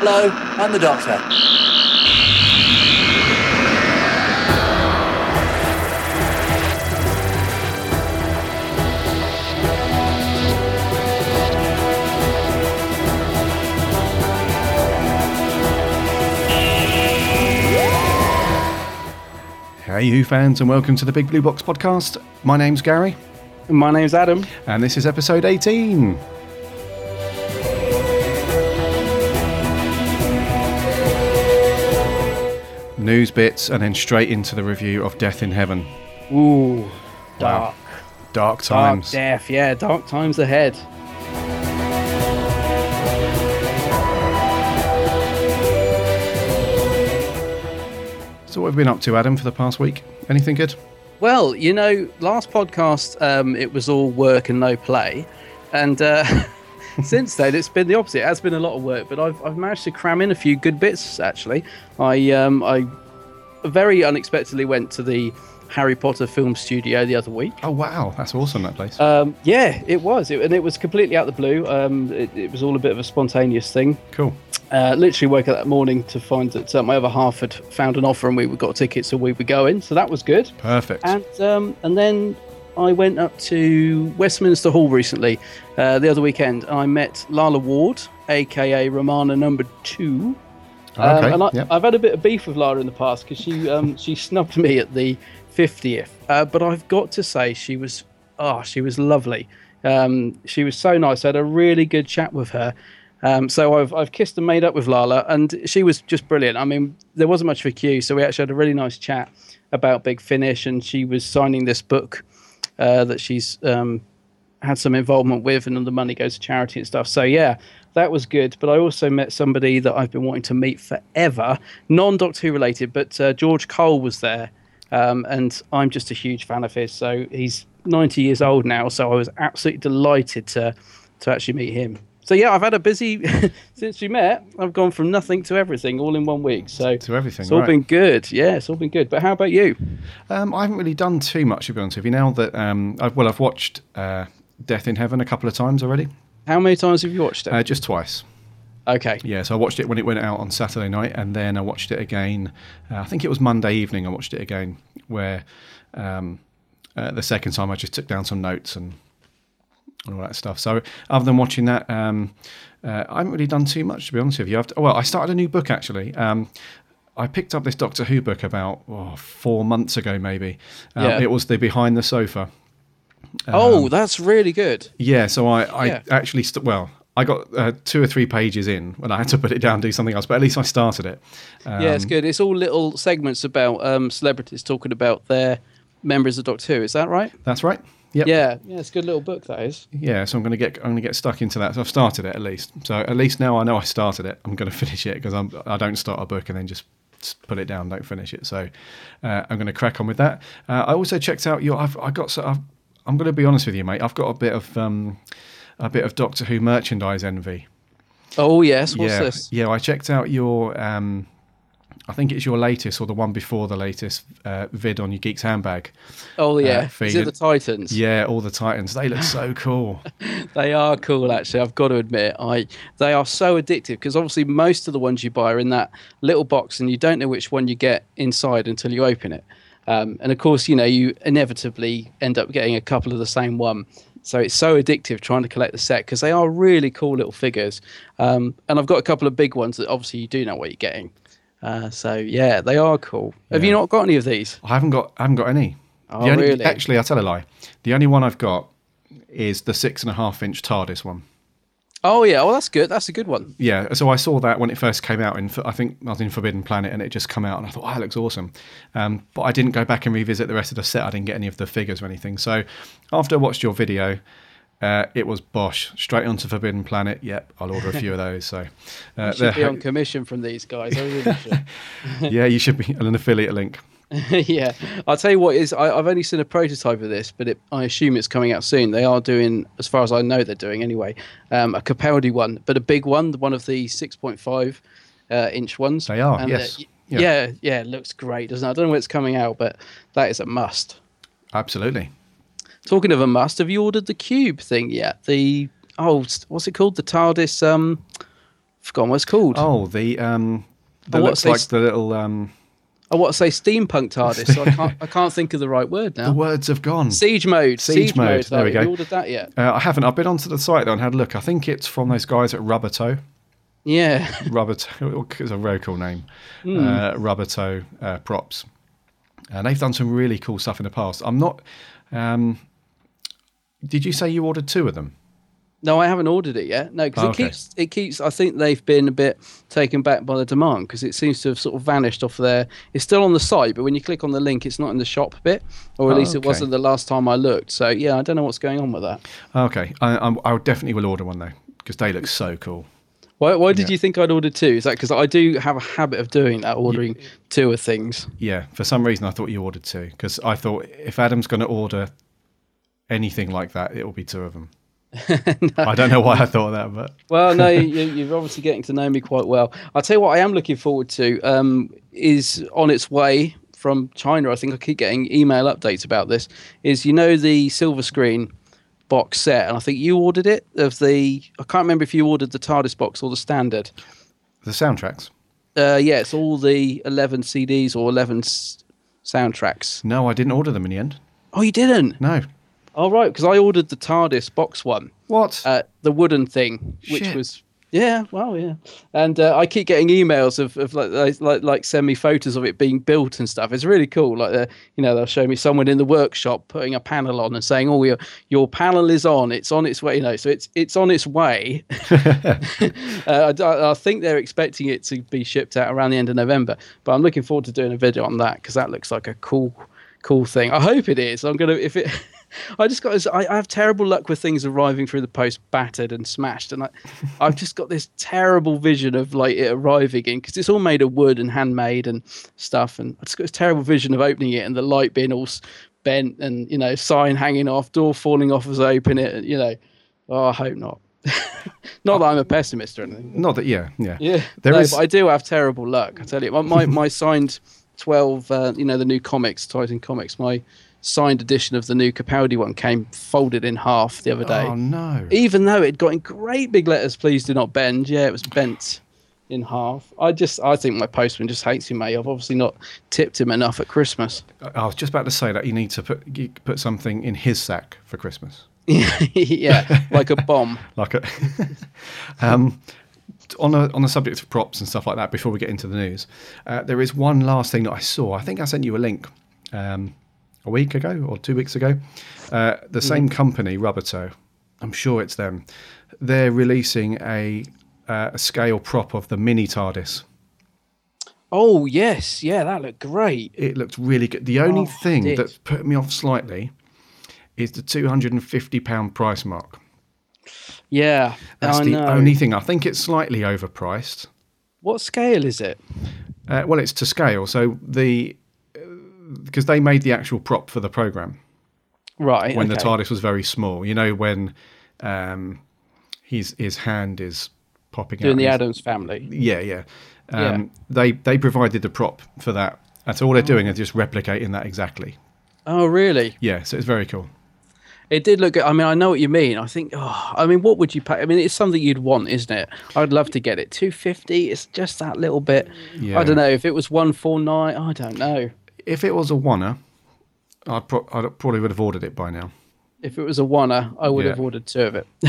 Hello, I'm the Doctor. Hey, Who fans, and welcome to the Big Blue Box podcast. My name's Gary, My name's Adam. and this is episode 18. News bits, and then straight into the review of Death in Heaven. Ooh, Wow. dark. Dark Dark times. death, yeah, dark times ahead. so, what have you been up to, Adam, for the past week? Anything good? Well, you know, last podcast um, it was all work and no play, and uh, since then it's been the opposite. It has been a lot of work, but I've, I've managed to cram in a few good bits. Actually, I um, I very unexpectedly went to the Harry Potter film studio the other week. Oh, wow. That's awesome, that place. Um, yeah, it was, it, and it was completely out of the blue. Um, it, it was all a bit of a spontaneous thing. cool. Uh, literally woke up that morning to find that uh, my other half had found an offer and we got tickets, so we were going. So that was good. Perfect. And um, and then I went up to Westminster Hall recently, uh, the other weekend. And I met Lalla Ward, aka Romana Number Two. Um, okay. and I, yep. I've had a bit of beef with Lalla in the past because she um, she snubbed me at the 50th. Uh, but I've got to say she was oh she was lovely. Um, she was so nice. I had a really good chat with her. Um, so I've I've kissed and made up with Lalla, and she was just brilliant. I mean, there wasn't much of a queue, so we actually had a really nice chat about Big Finish, and she was signing this book uh, that she's um, had some involvement with, and all the money goes to charity and stuff. So yeah, that was good. But I also met somebody that I've been wanting to meet forever, non Doctor Who related, but uh, George Cole was there, um, and I'm just a huge fan of his. So he's 90 years old now, so I was absolutely delighted to to actually meet him. So yeah, I've had a busy since we met. I've gone from nothing to everything all in one week. So to everything. it's all right. been good. Yeah, it's all been good. But how about you? Um, I haven't really done too much, to be honest with you. Now that, um, I've, well, I've watched uh, Death in Heaven a couple of times already, How many times have you watched it? uh, just twice. okay. Yeah, so I watched it when it went out on Saturday night, and then I watched it again. Uh, I think it was Monday evening. I watched it again, where um, uh, the second time I just took down some notes and, and all that stuff. So other than watching that, um, uh, I haven't really done too much to be honest with you. I've, well, I started a new book actually. Um, I picked up this Doctor Who book about oh, four months ago, maybe. Um, Yeah. It was the Behind the Sofa. oh, that's really good. Yeah, so I, I Yeah. actually, st- well, I got uh, two or three pages in when I had to put it down and do something else, but at least I started it. Um, yeah, it's good. It's all little segments about um, celebrities talking about their members of Doctor Who. Is that right? That's right. Yep. Yeah, yeah, it's a good little book. That is. Yeah, so I'm going to get I'm going to get stuck into that. So I've started it at least. So at least now I know I started it. I'm going to finish it because I'm I don't start a book and then just put it down, don't finish it. So uh, I'm going to crack on with that. Uh, I also checked out your. I've I got so I've, I'm going to be honest with you, mate. I've got a bit of um, a bit of Doctor Who merchandise envy. Oh yes. What's yeah, this? yeah. I checked out your. Um, I think it's your latest or the one before the latest uh, vid on your Geeks handbag. Oh yeah. Is it it- the Titans? Yeah, all the Titans. They look so cool. They are cool, actually. I've got to admit, I they are so addictive because obviously most of the ones you buy are in that little box, and you don't know which one you get inside until you open it. Um, and of course, you know you inevitably end up getting a couple of the same one. So it's so addictive trying to collect the set because they are really cool little figures. Um, and I've got a couple of big ones that obviously you do know what you're getting. Uh, so yeah, they are cool. Have you not got any of these? I haven't got I haven't got any. Oh, the only, really? Actually, I tell a lie. The only one I've got is the six and a half inch TARDIS one. Oh yeah, well that's good. That's a good one. Yeah, so I saw that when it first came out. In I think I was in Forbidden Planet, and it just come out, and I thought, "Oh, that looks awesome." Um, but I didn't go back and revisit the rest of the set. I didn't get any of the figures or anything. So after I watched your video, uh, it was Bosch straight onto Forbidden Planet. Yep, I'll order a few of those. So uh, Should be on commission from these guys. I really should. yeah, you should be an affiliate link. yeah, I'll tell you what is. I, I've only seen a prototype of this, but it, I assume it's coming out soon. They are doing, as far as I know, they're doing anyway, um, a Capaldi one, but a big one, one of the 6.5 uh, inch ones. They are, And, uh, yes. Yeah. yeah, yeah, looks great, doesn't it? I don't know when it's coming out, but that is a must. Absolutely. Talking of a must, have you ordered the cube thing yet? The oh, what's it called? The TARDIS. Um, Forgotten what it's called. Oh, the um, that Oh, looks like the little um, I want to say steampunk TARDIS, so I can't I can't think of the right word now. the words have gone. Siege mode. Siege mode, there we go. You ordered that yet? Uh, I haven't. I've been onto the site though and had a look. I think it's from those guys at Rubbertoe. Yeah. Rubbertoe is a very cool name. Hmm. Uh, Rubbertoe uh, props, and they've done some really cool stuff in the past. I'm not. Um, did you say you ordered two of them? No, I haven't ordered it yet. No, because Oh, it okay. keeps it keeps. I think they've been a bit taken back by the demand because it seems to have sort of vanished off there. It's still on the site, but when you click on the link, it's not in the shop bit, or at Oh, least it okay. wasn't the last time I looked. So yeah, I don't know what's going on with that. Okay, I, I'm, I definitely will order one though because they look so cool. Why, why did Yeah. you think I'd ordered two? Is that because I do have a habit of doing that, ordering two of things? Yeah, for some reason I thought you ordered two because I thought if Adam's going to order anything like that, it will be two of them. I don't know why I thought that, but Well, no, you, you're obviously getting to know me quite well. I'll tell you what I am looking forward to um, is on its way from China. I think I keep getting email updates about this. Is you know the silver screen box set, and I think you ordered it of the. I can't remember if you ordered the TARDIS box or the standard. the soundtracks. Uh, yeah, it's all the 11 CDs or 11 s- soundtracks. No, I didn't order them in the end. Oh, you didn't? No. Oh, right, because I ordered the TARDIS box one. What? uh, the wooden thing, which Shit. was yeah, well, yeah. And uh, I keep getting emails of, of like, like like send me photos of it being built and stuff. It's really cool. Like uh, you know, they'll show me someone in the workshop putting a panel on and saying, "Oh, your your panel is on. It's on its way." You know, so it's it's on its way. uh, I, I think they're expecting it to be shipped out around the end of November. But I'm looking forward to doing a video on that because that looks like a cool cool thing. I hope it is. I'm gonna if it. I just got. this- I, I have terrible luck with things arriving through the post battered and smashed, and I, I've just got this terrible vision of like it arriving in because it's all made of wood and handmade and stuff, and I just got this terrible vision of opening it and the light being all bent and you know sign hanging off, door falling off as I open it. You know, oh, I hope not. not that I'm a pessimist or anything. Not that. Yeah, yeah. Yeah, There no, is- but I do have terrible luck. I tell you, my my, my signed twelve, uh, you know, the new comics, Titan comics. My signed edition of the new Capaldi one came folded in half the other day. Oh no. Even though it got in great big letters, please do not bend. Yeah, it was bent in half. I just, I think my postman just hates me, mate. I've obviously not tipped him enough at Christmas. I was just about to say that you need to put you put something in his sack for Christmas, yeah, like a bomb. like a. um, on a, on the subject of props and stuff like that, before we get into the news, uh, there is one last thing that I saw. I think I sent you a link um, a week ago or two weeks ago. Uh, the same company, Rubbertoe, I'm sure it's them. They're releasing a, uh, a scale prop of the mini TARDIS. Oh yes, yeah, that looked great. It looked really good. The only Oh, thing did. that's put me off slightly is the two hundred and fifty pound price mark. Yeah, That's I the know. only thing. I think it's slightly overpriced. What scale is it? Uh, well, it's to scale. So the because they made the actual prop for the program Right. when the. TARDIS was very small. You know when um, his his hand is popping doing out. the Addams family. Yeah, yeah. Um, Yeah. They they provided the prop for that. That's all they're doing is just replicating that exactly. Oh, really? Yeah, so it's very cool. It did look. Good. I mean, I know what you mean. I think. Oh, I mean, what would you pay? I mean, it's something you'd want, isn't it? I'd love to get it. Two fifty. It's just that little bit. Yeah. I don't know if it was one four nine. I don't know. If it was a oneer, I'd, pro- I probably would have ordered it by now. If it was a oneer, I would Yeah. have ordered two of it.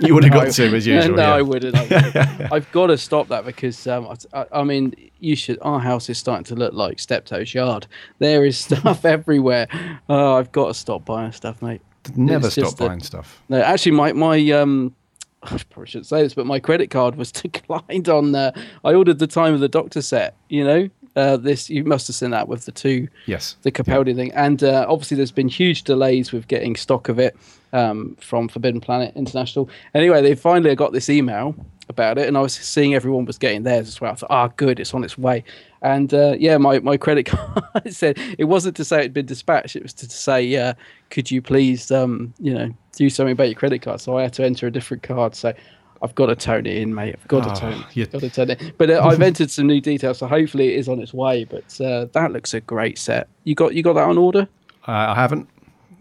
You would have No, got two as usual. no, yeah. I wouldn't. I. I've got to stop that because um, I, I mean, you should. Our house is starting to look like Steptoe's yard. There is stuff everywhere. Oh, I've got to stop buying stuff, mate. Never it's stop that- buying stuff. No, actually, my my um, I probably shouldn't say this, but my credit card was declined on. Uh, I ordered the Time of the Doctor set. You know, uh, this you must have seen that with the two Yes. the Capaldi thing, and uh, obviously there's been huge delays with getting stock of it um, from Forbidden Planet International. Anyway, they finally got this email about it, and I was seeing everyone was getting theirs as well. I thought, ah, good, it's on its way. And uh, yeah, my, my credit card said it wasn't to say it'd been dispatched; it was to say, uh, could you please, um, you know, do something about your credit card? So I had to enter a different card. So. I've got to tone it in, mate. I've got Oh, to tone, you- got to tone it. But uh, I've entered some new details, so hopefully it is on its way. But uh, that looks a great set. You got you got that on order? Uh, I haven't.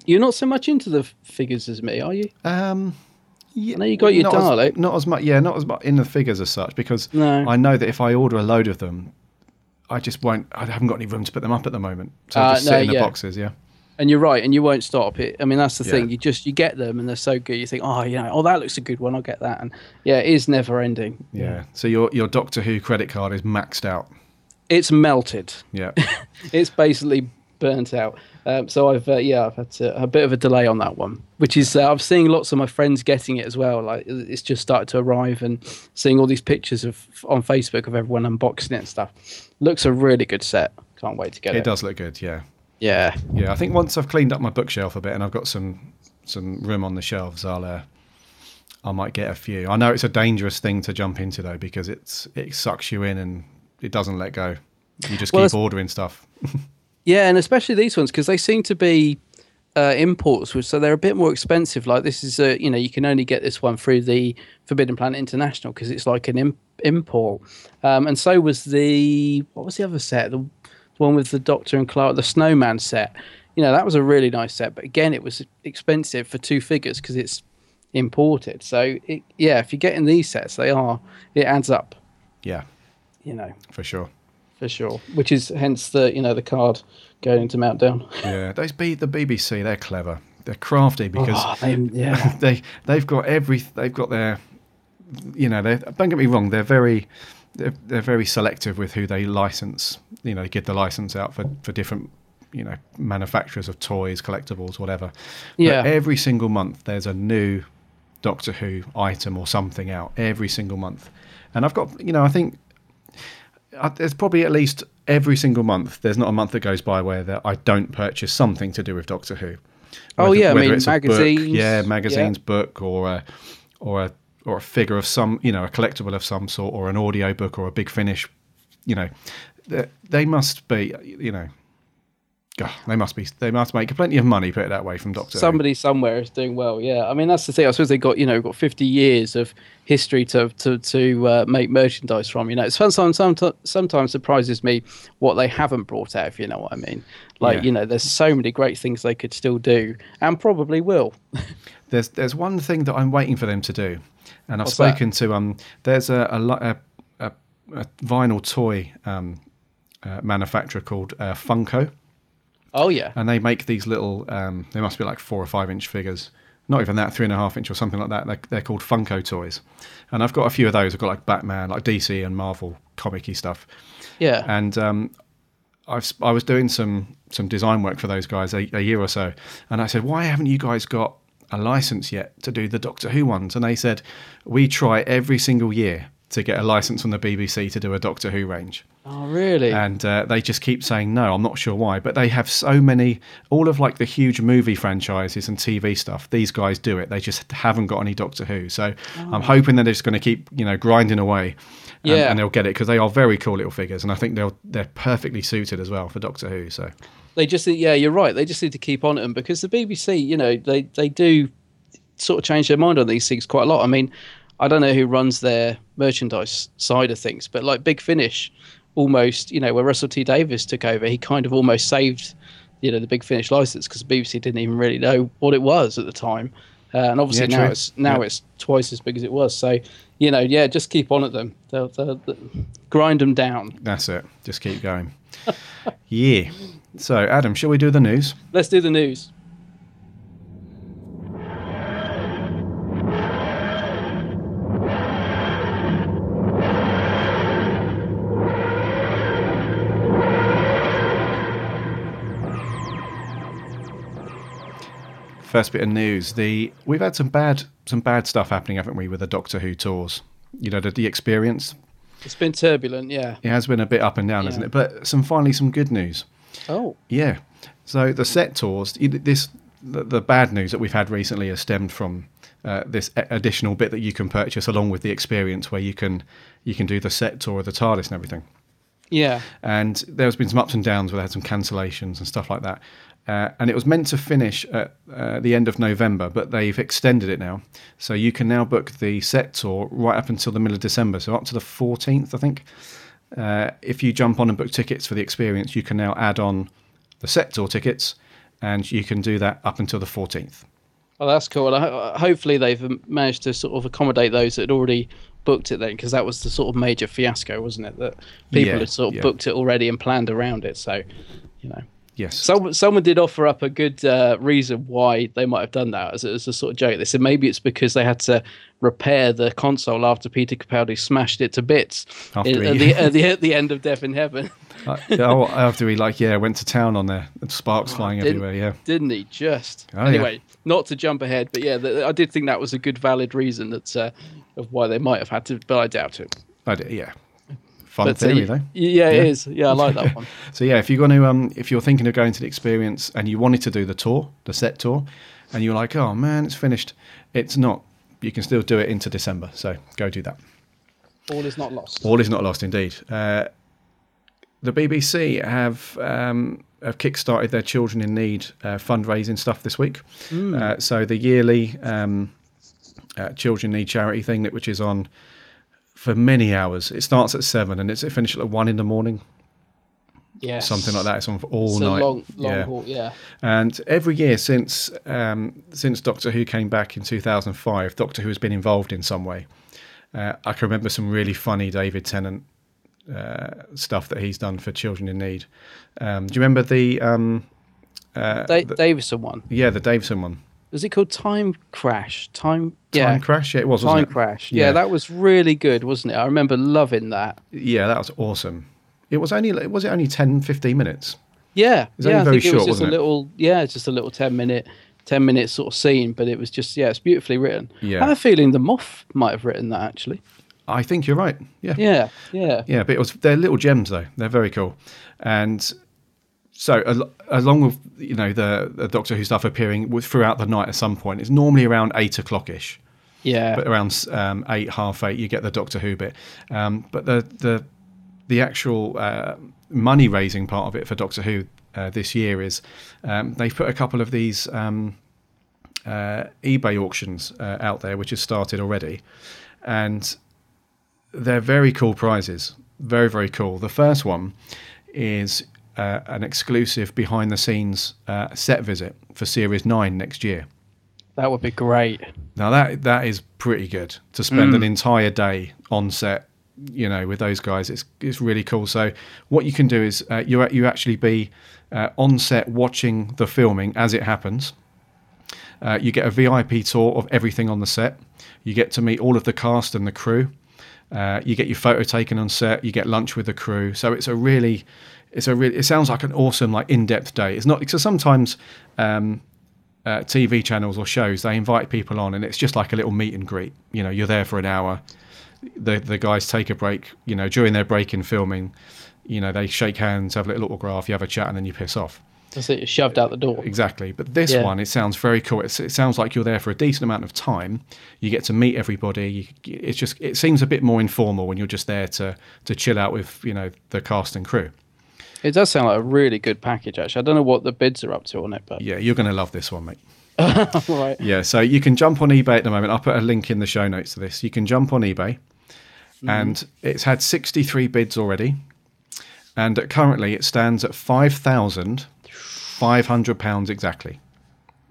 You're not so much into the figures as me, are you? Um, I know you got your not Dalek. As, not as much, yeah, not as much in the figures as such, because No. I know that if I order a load of them, I just won't. I haven't got any room to put them up at the moment, so Uh, I just no, sit in the yeah. boxes. Yeah, And you're right, and you won't stop it. I mean, that's the Yeah. thing. You just you get them, and they're so good. You think, oh, you know, oh, that looks a good one. I'll get that. And yeah, it is never ending. yeah. So your your Doctor Who credit card is maxed out. It's melted. Yeah, It's basically burnt out. Um, so I've uh, yeah, I've had to, a bit of a delay on that one, which is uh, I'm seeing lots of my friends getting it as well. Like it's just started to arrive, and seeing all these pictures of on Facebook of everyone unboxing it and stuff. Looks a really good set. Can't wait to get it. it does look good. Yeah, Yeah. yeah. I think once I've cleaned up my bookshelf a bit and I've got some some room on the shelves, I'll uh, I might get a few. I know it's a dangerous thing to jump into though because it's it sucks you in and it doesn't let go. You just Well, keep ordering stuff. Yeah, and especially these ones because they seem to be uh, imports, which so they're a bit more expensive. Like this is a you know you can only get this one through the Forbidden Planet International because it's like an Im- import. Um, and so was the what was the other set? The one with the Doctor and Clara, the Snowman set. You know that was a really nice set, but again it was expensive for two figures because it's imported. So it, yeah, if you're getting these sets, they are it adds up. Yeah, You know for sure. for sure. Which is hence the you know the card going into Meltdown. Yeah, those B the BBC, they're clever. They're crafty because Oh, they, yeah. they they've got every they've got their you know they don't get me wrong they're very they're, they're very selective with who they license you know they give the license out for for different you know manufacturers of toys collectibles whatever Yeah. but every single month there's a new doctor who item or something out every single month and i've got you know i think uh, there's probably at least every single month there's not a month that goes by where that i don't purchase something to do with doctor who Oh, yeah, I mean, a book- magazines, yeah, yeah. magazines, book, or a, or a or a figure of some, you know, a collectible of some sort, or an audio book, or a big finish. You know, they, must be, you know, God, they must be, they must make plenty of money. Put it that way from Doctor. Who. Somebody somewhere is doing well. Yeah, I mean that's the thing. I suppose they got you know got fifty years of history to to to uh, make merchandise from. You know, it's sometimes sometimes sometimes surprises me what they haven't brought out. If you know what I mean. Like Yeah. you know, there's so many great things they could still do and probably will. There's there's one thing that I'm waiting for them to do, and I've What's that? spoken to um. There's a a, a, a, a vinyl toy um, uh, manufacturer called uh, Funko. Oh yeah. and they make these little um, they must be like four or five inch figures not even that three and a half inch or something like that they're, they're called funko toys and i've got a few of those i've got like batman like dc and marvel comic-y stuff Yeah. and um, I've, i was doing some some design work for those guys a, a year or so and i said why haven't you guys got a license yet to do the doctor who ones and they said we try every single year to get a license from the bbc to do a doctor who range oh really? and uh, they just keep saying no. I'm not sure why, but they have so many, all of like the huge movie franchises and TV stuff. These guys do it. They just haven't got any Doctor Who. So I'm hoping that they're just going to keep, you know, grinding away, Um, yeah. and they'll get it because they are very cool little figures, and I think they'll they're perfectly suited as well for Doctor Who. So they just yeah you're right they just need to keep on at them because the bbc you know they they do sort of change their mind on these things quite a lot i mean i don't know who runs their merchandise side of things but like big finish almost you know where russell t davies took over he kind of almost saved you know the big finish license because the bbc didn't even really know what it was at the time uh, and obviously Yeah, now it's now Yeah. it's twice as big as it was so you know yeah just keep on at them they'll, they'll, they'll grind them down that's it. Just keep going. yeah. So Adam, shall we do the news? let's do the news First bit of news: the we've had some bad some bad stuff happening, haven't we, with the Doctor Who tours? You know, the, the experience. it's been turbulent yeah It has been a bit up and down, Yeah. isn't it? But some finally some good news. oh Yeah. So the set tours, this the, the bad news that we've had recently has stemmed from uh, this additional bit that you can purchase along with the experience, where you can you can do the set tour of the TARDIS and everything. yeah And there's been some ups and downs where they had some cancellations and stuff like that. Uh, and it was meant to finish at uh, the end of November, but they've extended it now. So you can now book the set tour right up until the middle of December, so up to the 14th, I think. Uh, if you jump on and book tickets for the experience, you can now add on the set tour tickets, and you can do that up until the 14th. Oh, that's cool. Hopefully they've managed to sort of accommodate those that had already booked it then, because that was the sort of major fiasco, wasn't it? That people Yeah, had sort of yeah. booked it already and planned around it. So, you know, Yes. someone someone did offer up a good uh, reason why they might have done that as a, as a sort of joke. They said maybe it's because they had to repair the console after Peter Capaldi smashed it to bits in- he- at, the, at the at the end of Death in Heaven, Uh, oh, after he like yeah went to town on there, sparks flying didn't- everywhere. Yeah. didn't he? Just Oh, yeah. anyway, not to jump ahead, but yeah, th I did think that was a good valid reason that uh, of why they might have had to, but I doubt it. I d- yeah. Fun But theory though. yeah, it Yeah. is. Yeah, I like that one. So yeah, if you're going to um, if you're thinking of going to the experience and you wanted to do the tour, the set tour, and you're like, oh man, it's finished. It's not. You can still do it into December. So go do that. All is not lost. All is not lost indeed. Uh, the BBC have um, have kickstarted their Children in Need uh, fundraising stuff this week. Uh, so the yearly um, uh, Children in Need charity thing, that which is on for many hours. It starts at seven and it's it finishes at one in the morning, Yeah, something like that. It's on for all It's a night. long, long yeah. haul. Yeah. And every year since um, since Doctor Who came back in 2005, Doctor Who has been involved in some way. Uh, I can remember some really funny David Tennant uh, stuff that he's done for children in need. Um, do you remember the um, uh, Da- the- Davison one. yeah the Davison one? Was it called Time Crash? Time. Yeah. Time Crash. Yeah, it was. Time wasn't it? Crash. Yeah. Yeah. that was really good, wasn't it? I remember loving that. Yeah, that was awesome. It was only was it only 10, 15 minutes? Yeah, was yeah. only I very think it was short, just a it? little. Yeah, just a little ten minute, ten minute sort of scene, but it was just yeah, it's beautifully written. Yeah. I have a feeling the Moff might have written that actually. I think you're right. Yeah. Yeah, yeah. Yeah, but it was they're little gems though. They're very cool, and so al- along with you know the, the Doctor Who stuff appearing throughout the night at some point, it's normally around eight o'clock ish. Yeah. But around um, eight, half eight, you get the Doctor Who bit. Um, but the the the actual uh, money raising part of it for Doctor Who uh, this year is um, they've put a couple of these um, uh, eBay auctions uh, out there, which has started already, and they're very cool prizes. Very very cool. The first one is uh, an exclusive behind the scenes uh, set visit for Series Nine next year. that would be great. Now that that is pretty good to spend an entire day on set, you know, with those guys. It's it's really cool. So what you can do is uh, you you actually be uh, on set watching the filming as it happens. Uh, you get a VIP tour of everything on the set. You get to meet all of the cast and the crew. Uh, you get your photo taken on set. You get lunch with the crew. So it's a really, it's a really. It sounds like an awesome, like in-depth day. It's not because sometimes um, uh, TV channels or shows they invite people on, and it's just like a little meet and greet. You know, you're there for an hour. The the guys take a break. You know, during their break in filming, you know, they shake hands, have a little autograph, you have a chat, and then you piss off. That's it. Shoved out the door. Exactly. But this Yeah. one, it sounds very cool. It's, it sounds like you're there for a decent amount of time. You get to meet everybody. You, it's just it seems a bit more informal when you're just there to to chill out with you know the cast and crew. It does sound like a really good package. Actually, I don't know what the bids are up to on it, but Yeah, you're going to love this one, mate. right. Yeah, so you can jump on eBay at the moment. I'll put a link in the show notes to this. You can jump on eBay, mm-hmm. and it's had 63 bids already, and currently it stands at five thousand five hundred pounds exactly.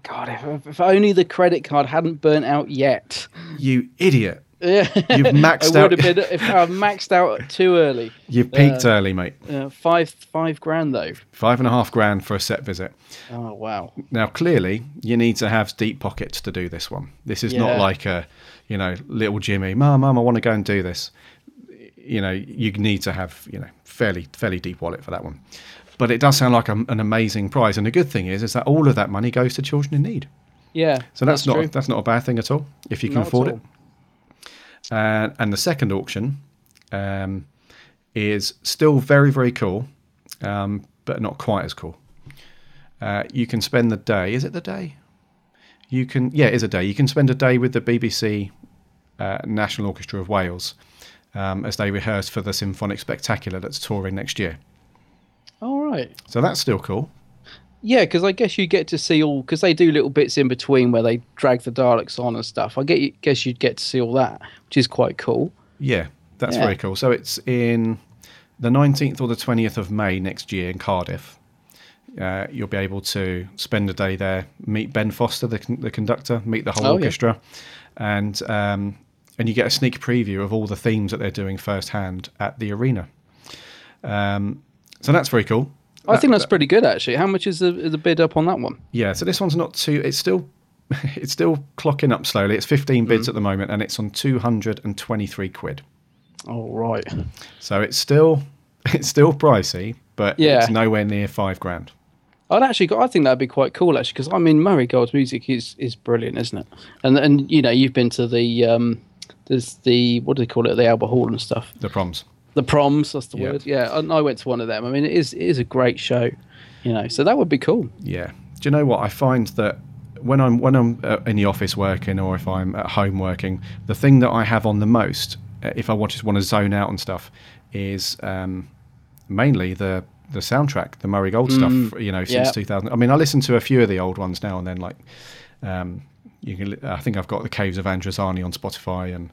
God, if, if only the credit card hadn't burnt out yet. You idiot! Yeah, You've maxed it would out. have been if I maxed out too early. You've peaked early, mate. Uh, five five grand though. Five and a half grand for a set visit. Oh wow. Now, clearly, you need to have deep pockets to do this one. This is not like a, you know, little Jimmy, Mum, Mum, I want to go and do this. You know, you need to have, you know, fairly fairly deep wallet for that one. But it does sound like a, an amazing prize, and the good thing is, is that all of that money goes to children in need. Yeah. So that's, not true. that's not a bad thing at all if you can Not afford it. Uh, and the second auction um, is still very very cool, um, but not quite as cool. Uh, you can spend the day. Is it the day? You can. Yeah, it is a day. You can spend a day with the BBC uh, National Orchestra of Wales um, as they rehearse for the Symphonic Spectacular that's touring next year. All right. So that's still cool. Yeah, because I guess you get to see all because they do little bits in between where they drag the Daleks on and stuff. I get, guess you'd get to see all that, which is quite cool. Yeah, that's Yeah. very cool. So it's in the 19th or the 20th of May next year in Cardiff. uh, you'll be able to spend a day there, meet Ben Foster, the, con- the conductor, meet the whole Oh, yeah. orchestra, and um, and you get a sneak preview of all the themes that they're doing firsthand at the arena. Um, so that's very cool. I think that's pretty good actually. How much is the, the bid up on that one? Yeah, so this one's not too. It's still, it's still clocking up slowly. It's 15 Mm. bids at the moment, and it's on 223 quid. All right. So it's still, it's still pricey, but Yeah. it's nowhere near five grand. I'd actually, I think that'd be quite cool actually, because I mean Murray Gold's music is is brilliant, isn't it? And and you know you've been to the um, there's the what do they call it, the Albert Hall and stuff, The proms. The proms. That's the word. Yeah, and I went to one of them. I mean, it is it is a great show, you know. So that would be cool. Yeah. Do you know what I find that when I'm when I'm uh, in the office working or if I'm at home working, the thing that I have on the most, uh, if I want just want to zone out and stuff, is um, mainly the the soundtrack, the Murray Gold stuff. You know, since yeah. 2000. I mean, I listen to a few of the old ones now and then. Like, um, you can. I think I've got the Caves of Androzani on Spotify and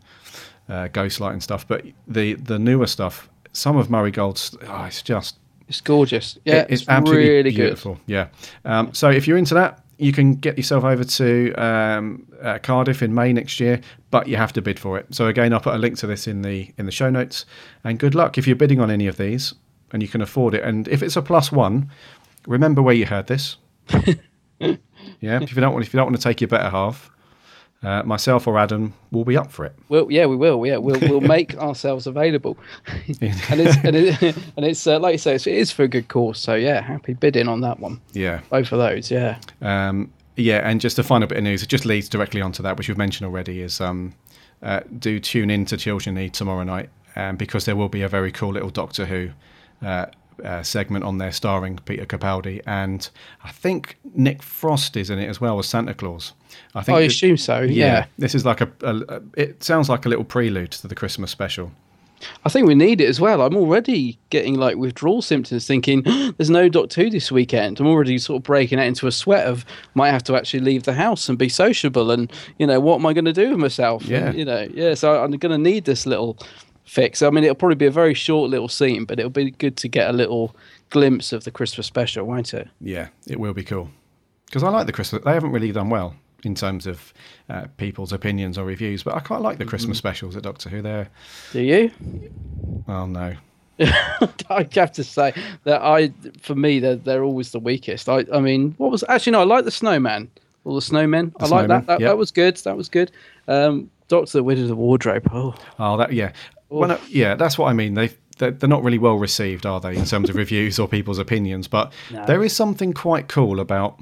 uh, Ghostlight and stuff. But the the newer stuff, some of Murray Gold's, oh, it's just It's gorgeous. Yeah, it- it's, it's absolutely really beautiful. Yeah. Um, so if you're into that, you can get yourself over to um, uh, Cardiff in May next year, but you have to bid for it. So again, I'll put a link to this in the in the show notes. And good luck if you're bidding on any of these and you can afford it. And if it's a plus one, remember where you heard this. yeah. If you don't want if you don't want to take your better half, uh, myself or Adam will be up for it. Well, yeah, we will. Yeah, we'll we'll make ourselves available, and it's and, it, and it's uh, like you say, it's, it is for a good cause. So yeah, happy bidding on that one. Yeah. Both of those, yeah. Um, yeah, and just a final bit of news, it just leads directly onto that, which you've mentioned already, is um, uh, do tune in to Children Need tomorrow night, um, because there will be a very cool little Doctor Who uh, segment on there starring Peter Capaldi, and I think Nick Frost is in it as well as Santa Claus. I think. I assume so. Yeah. this is like a, a, a. It sounds like a little prelude to the Christmas special. I think we need it as well. I'm already getting like withdrawal symptoms, thinking there's no Doctor Who this weekend. I'm already sort of breaking out into a sweat of might have to actually leave the house and be sociable, and you know what am I going to do with myself? Yeah. And, you know, yeah. So I'm going to need this little fix. I mean, it'll probably be a very short little scene, but it'll be good to get a little glimpse of the Christmas special, won't it? Yeah, it will be cool because I like the Christmas. They haven't really done well in terms of uh, people's opinions or reviews, but I quite like the Christmas specials at Doctor Who. They're Do you? well, no, I have to say that I, for me, they're they're always the weakest. I, I mean, what was actually no, I like the Snowman all the Snowmen. I like that. That, yep. that was good. That was good. Um, Doctor the Widow and the Wardrobe. Oh, Oh, that yeah. Well, no, yeah, that's what I mean. They they're, they're not really well received, are they, in terms of reviews or people's opinions? But No. there is something quite cool about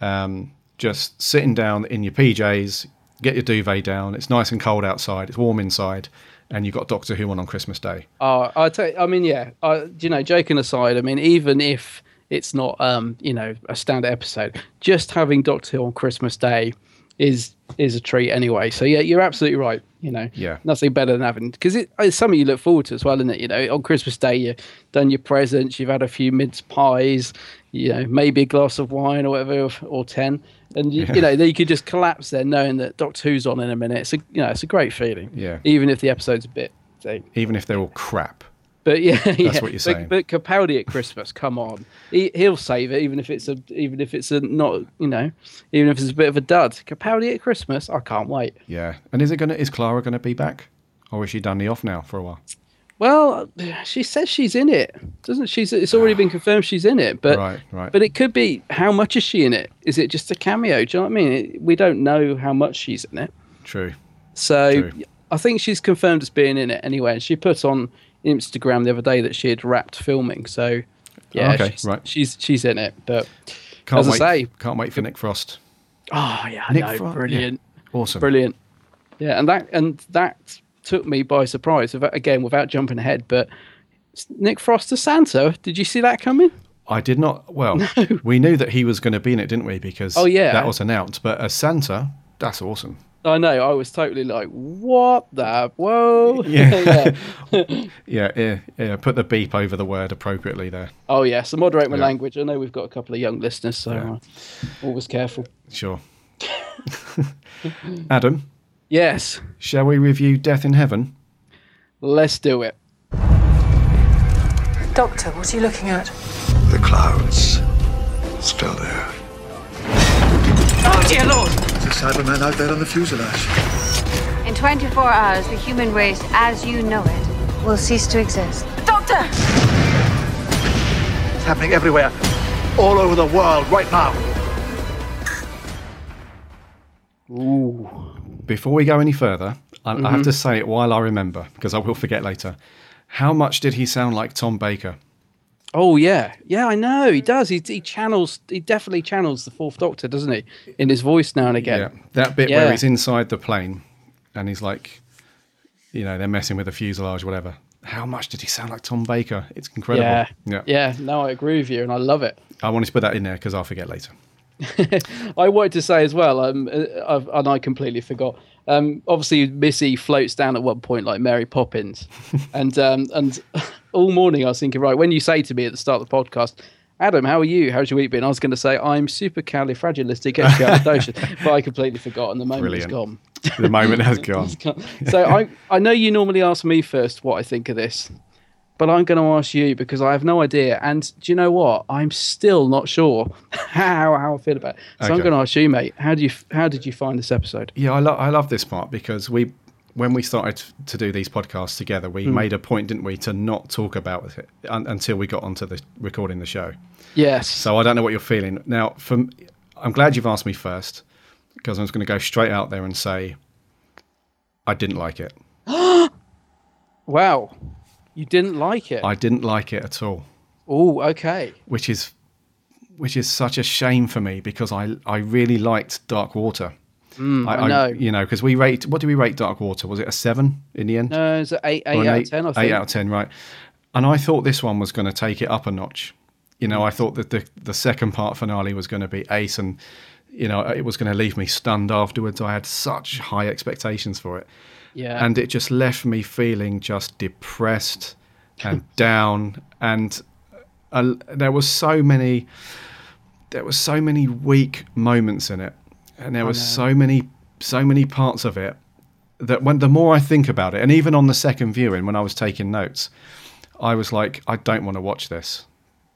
um, just sitting down in your PJs, get your duvet down. It's nice and cold outside. It's warm inside, and you've got Doctor Who on on Christmas Day. oh I tell you, I mean, yeah. I, you know, joking aside, I mean, even if it's not, um, you know, a standard episode, just having Doctor Who on Christmas Day is is a treat anyway. So yeah, you're absolutely right. You know, Yeah. nothing better than having because it, it's something you look forward to as well, isn't it? You know, on Christmas Day you've done your presents, you've had a few mince pies, you know, maybe a glass of wine or whatever, or, ten, and you, you know, then you could just collapse there, knowing that Doctor Who's on in a minute. It's a you know, it's a great feeling. Yeah. even if the episode's a bit. Say, Even if they're all crap. But yeah, yeah. what you're saying. But Capaldi at Christmas, come on, he, he'll save it, even if it's a, even if it's a not, you know, even if it's a bit of a dud. Capaldi at Christmas, I can't wait. Yeah. And is it gonna? Is Clara gonna be back, or is she done the off now for a while? Well, she says she's in it, doesn't she? It's already been confirmed she's in it, but Right, right. but it could be how much is she in it? Is it just a cameo? Do you know what I mean? It, we don't know how much she's in it, True. so True. I think she's confirmed as being in it anyway. And she put on Instagram the other day that she had wrapped filming, so yeah, Okay, she's, right. she's she's in it. But Can't As I say- can't wait for Nick Frost. oh yeah, I Nick know, Fro- yeah. brilliant. Awesome. Brilliant. Yeah, and that and that took me by surprise. Again, without jumping ahead, but Nick Frost as Santa. Did you see that coming? I did not. Well, we knew that he was going to be in it, didn't we? Because Oh, yeah. that was announced. But as Santa, that's awesome. I know. I was totally like, "What the? Whoa!" Yeah. yeah. Yeah, yeah, yeah. Put the beep over the word appropriately there. Oh yeah. So moderate my Yeah. language. I know we've got a couple of young listeners, so Yeah. uh, always careful. Sure. Adam, Yes. shall we review Death in Heaven? Let's do it. Doctor, what are you looking at? The clouds. Still there. Oh, dear Lord! There's a Cyberman out there on the fuselage. In 24 hours, the human race, as you know it, will cease to exist. Doctor! It's happening everywhere. All over the world right now. Ooh. Before we go any further, I, I have mm-hmm. to say it while I remember because I will forget later. How much did he sound like Tom Baker? Oh yeah, yeah, I know he does. He, he channels, he definitely channels the Fourth Doctor, doesn't he? In his voice now and again. Yeah, that bit where he's inside the plane and he's like, you know, they're messing with the fuselage, whatever. How much did he sound like Tom Baker? It's incredible. Yeah, yeah. yeah. No, I agree with you, and I love it. I wanted to put that in there because I'll forget later. I wanted to say as well, um, uh, and I completely forgot. Um, obviously, Missy floats down at one point like Mary Poppins, and um, and all morning I was thinking, right, when you say to me at the start of the podcast, Adam, how are you? How's your week been? I was going to say I'm super supercalifragilisticexpialidocious, but I completely forgot, and the moment Brilliant. is gone. The moment has gone. so I I know you normally ask me first what I think of this, but I'm going to ask you because I have no idea. And do you know what? I'm still not sure how how I feel about it. So I'm going to ask you, mate. How do you how did you find this episode? Yeah, I, lo- I love this part because we, when we started to do these podcasts together, we hmm. made a point, didn't we, to not talk about it un- until we got onto the recording the show. Yes. So I don't know what you're feeling now. From I'm glad you've asked me first because I'm just going to go straight out there and say I didn't like it. wow. You didn't like it. I didn't like it at all, oh, okay. which is which is such a shame for me because I I really liked Dark Water. Mm, I, know. you know, because we rate what do we rate Dark Water? Was it a seven in the end? no, it's an eight, eight an out of ten. I think. Eight out of ten, right? And I thought this one was going to take it up a notch. You know, I thought that the the second part finale was going to be ace, and you know, it was going to leave me stunned afterwards. I had such high expectations for it, yeah. and it just left me feeling just depressed and down. And uh, there was so many, there were so many weak moments in it, and there were so many, so many parts of it that when the more I think about it, and even on the second viewing when I was taking notes, I was like, I don't want to watch this.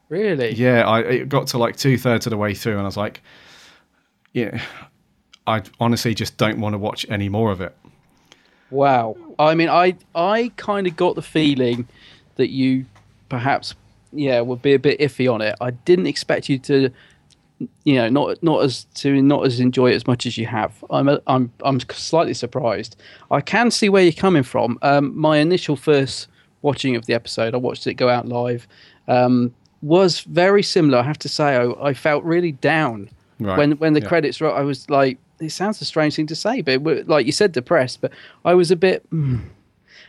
really. Yeah, I it got to like two thirds of the way through, and I was like, yeah, I honestly just don't want to watch any more of it. Wow. I mean, I I kind of got the feeling that you perhaps yeah would be a bit iffy on it. I didn't expect you to you know not not as to not as enjoy it as much as you have. I'm a, I'm I'm slightly surprised. I can see where you're coming from. Um, my initial first watching of the episode, I watched it go out live, um, was very similar. I have to say, I, I felt really down Right, when when the yeah. credits were. I was like, it sounds a strange thing to say, but like you said, depressed. But I was a bit, mm.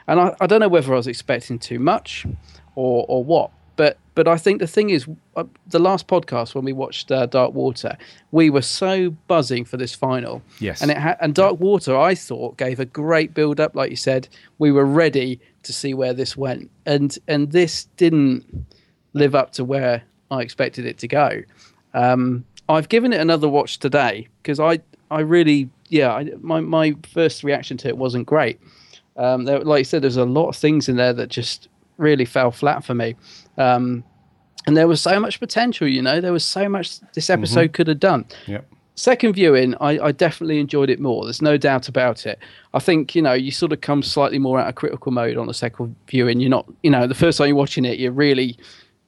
and I, I don't know whether I was expecting too much, or or what. But but I think the thing is, uh, the last podcast when we watched uh, Dark Water, we were so buzzing for this final. Yes. And it ha- and Dark Water, I thought, gave a great build up. Like you said, we were ready to see where this went, and and this didn't live up to where I expected it to go. Um, I've given it another watch today because I I really yeah I, my my first reaction to it wasn't great. Um, there, like you said, there's a lot of things in there that just really fell flat for me. Um, and there was so much potential, you know. There was so much this episode could have done Yep. second viewing, I, I definitely enjoyed it more. There's no doubt about it. I think you know you sort of come slightly more out of critical mode on the second viewing. You're not, you know, the first time you're watching it, you're really,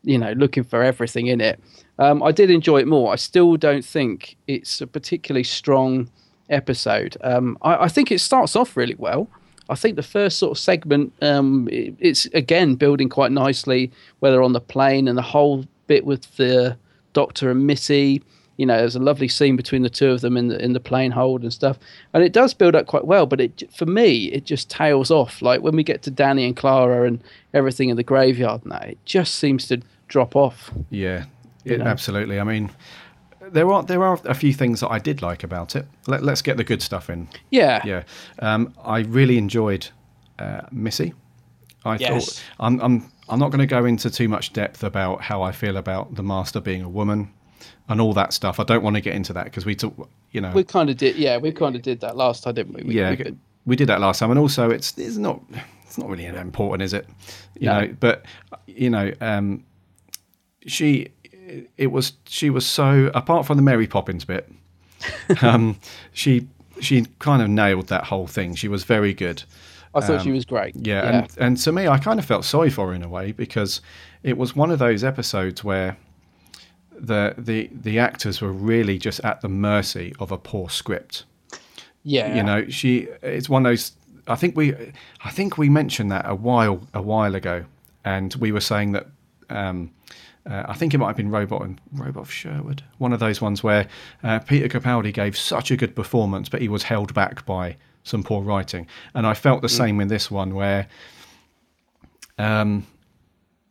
you know, looking for everything in it. Um, I did enjoy it more. I still don't think it's a particularly strong episode. Um, I, I think it starts off really well. I think the first sort of segment, um, it, it's again building quite nicely, whether on the plane and the whole bit with the Doctor and Missy. You know, there's a lovely scene between the two of them in the in the plane hold and stuff, and it does build up quite well. But it, for me, it just tails off. Like when we get to Danny and Clara and everything in the graveyard, now it just seems to drop off. Yeah, it, absolutely. I mean, there are there are a few things that I did like about it. Let, let's get the good stuff in. Yeah, Yeah, um, I really enjoyed uh, Missy. I Yes. thought I'm I'm I'm not going to go into too much depth about how I feel about the master being a woman and all that stuff. I don't want to get into that because we talk, you know, we kind of did. Yeah, we kind of did that last time, didn't we? we yeah, we- we did that last time, and also it's it's not it's not really important, is it? You No. know, but you know, um, she it, it was she was so apart from the Mary Poppins bit, um, she she kind of nailed that whole thing. She was very good. I thought she was great. Um, Yeah, and and to me, I kind of felt sorry for her in a way because it was one of those episodes where the the the actors were really just at the mercy of a poor script. yeah. You know, she it's one of those. I think we I think we mentioned that a while a while ago, and we were saying that. Um, uh, I think it might have been Robot and Robot of Sherwood, one of those ones where uh, Peter Capaldi gave such a good performance, but he was held back by some poor writing. And I felt the same in this one, where um,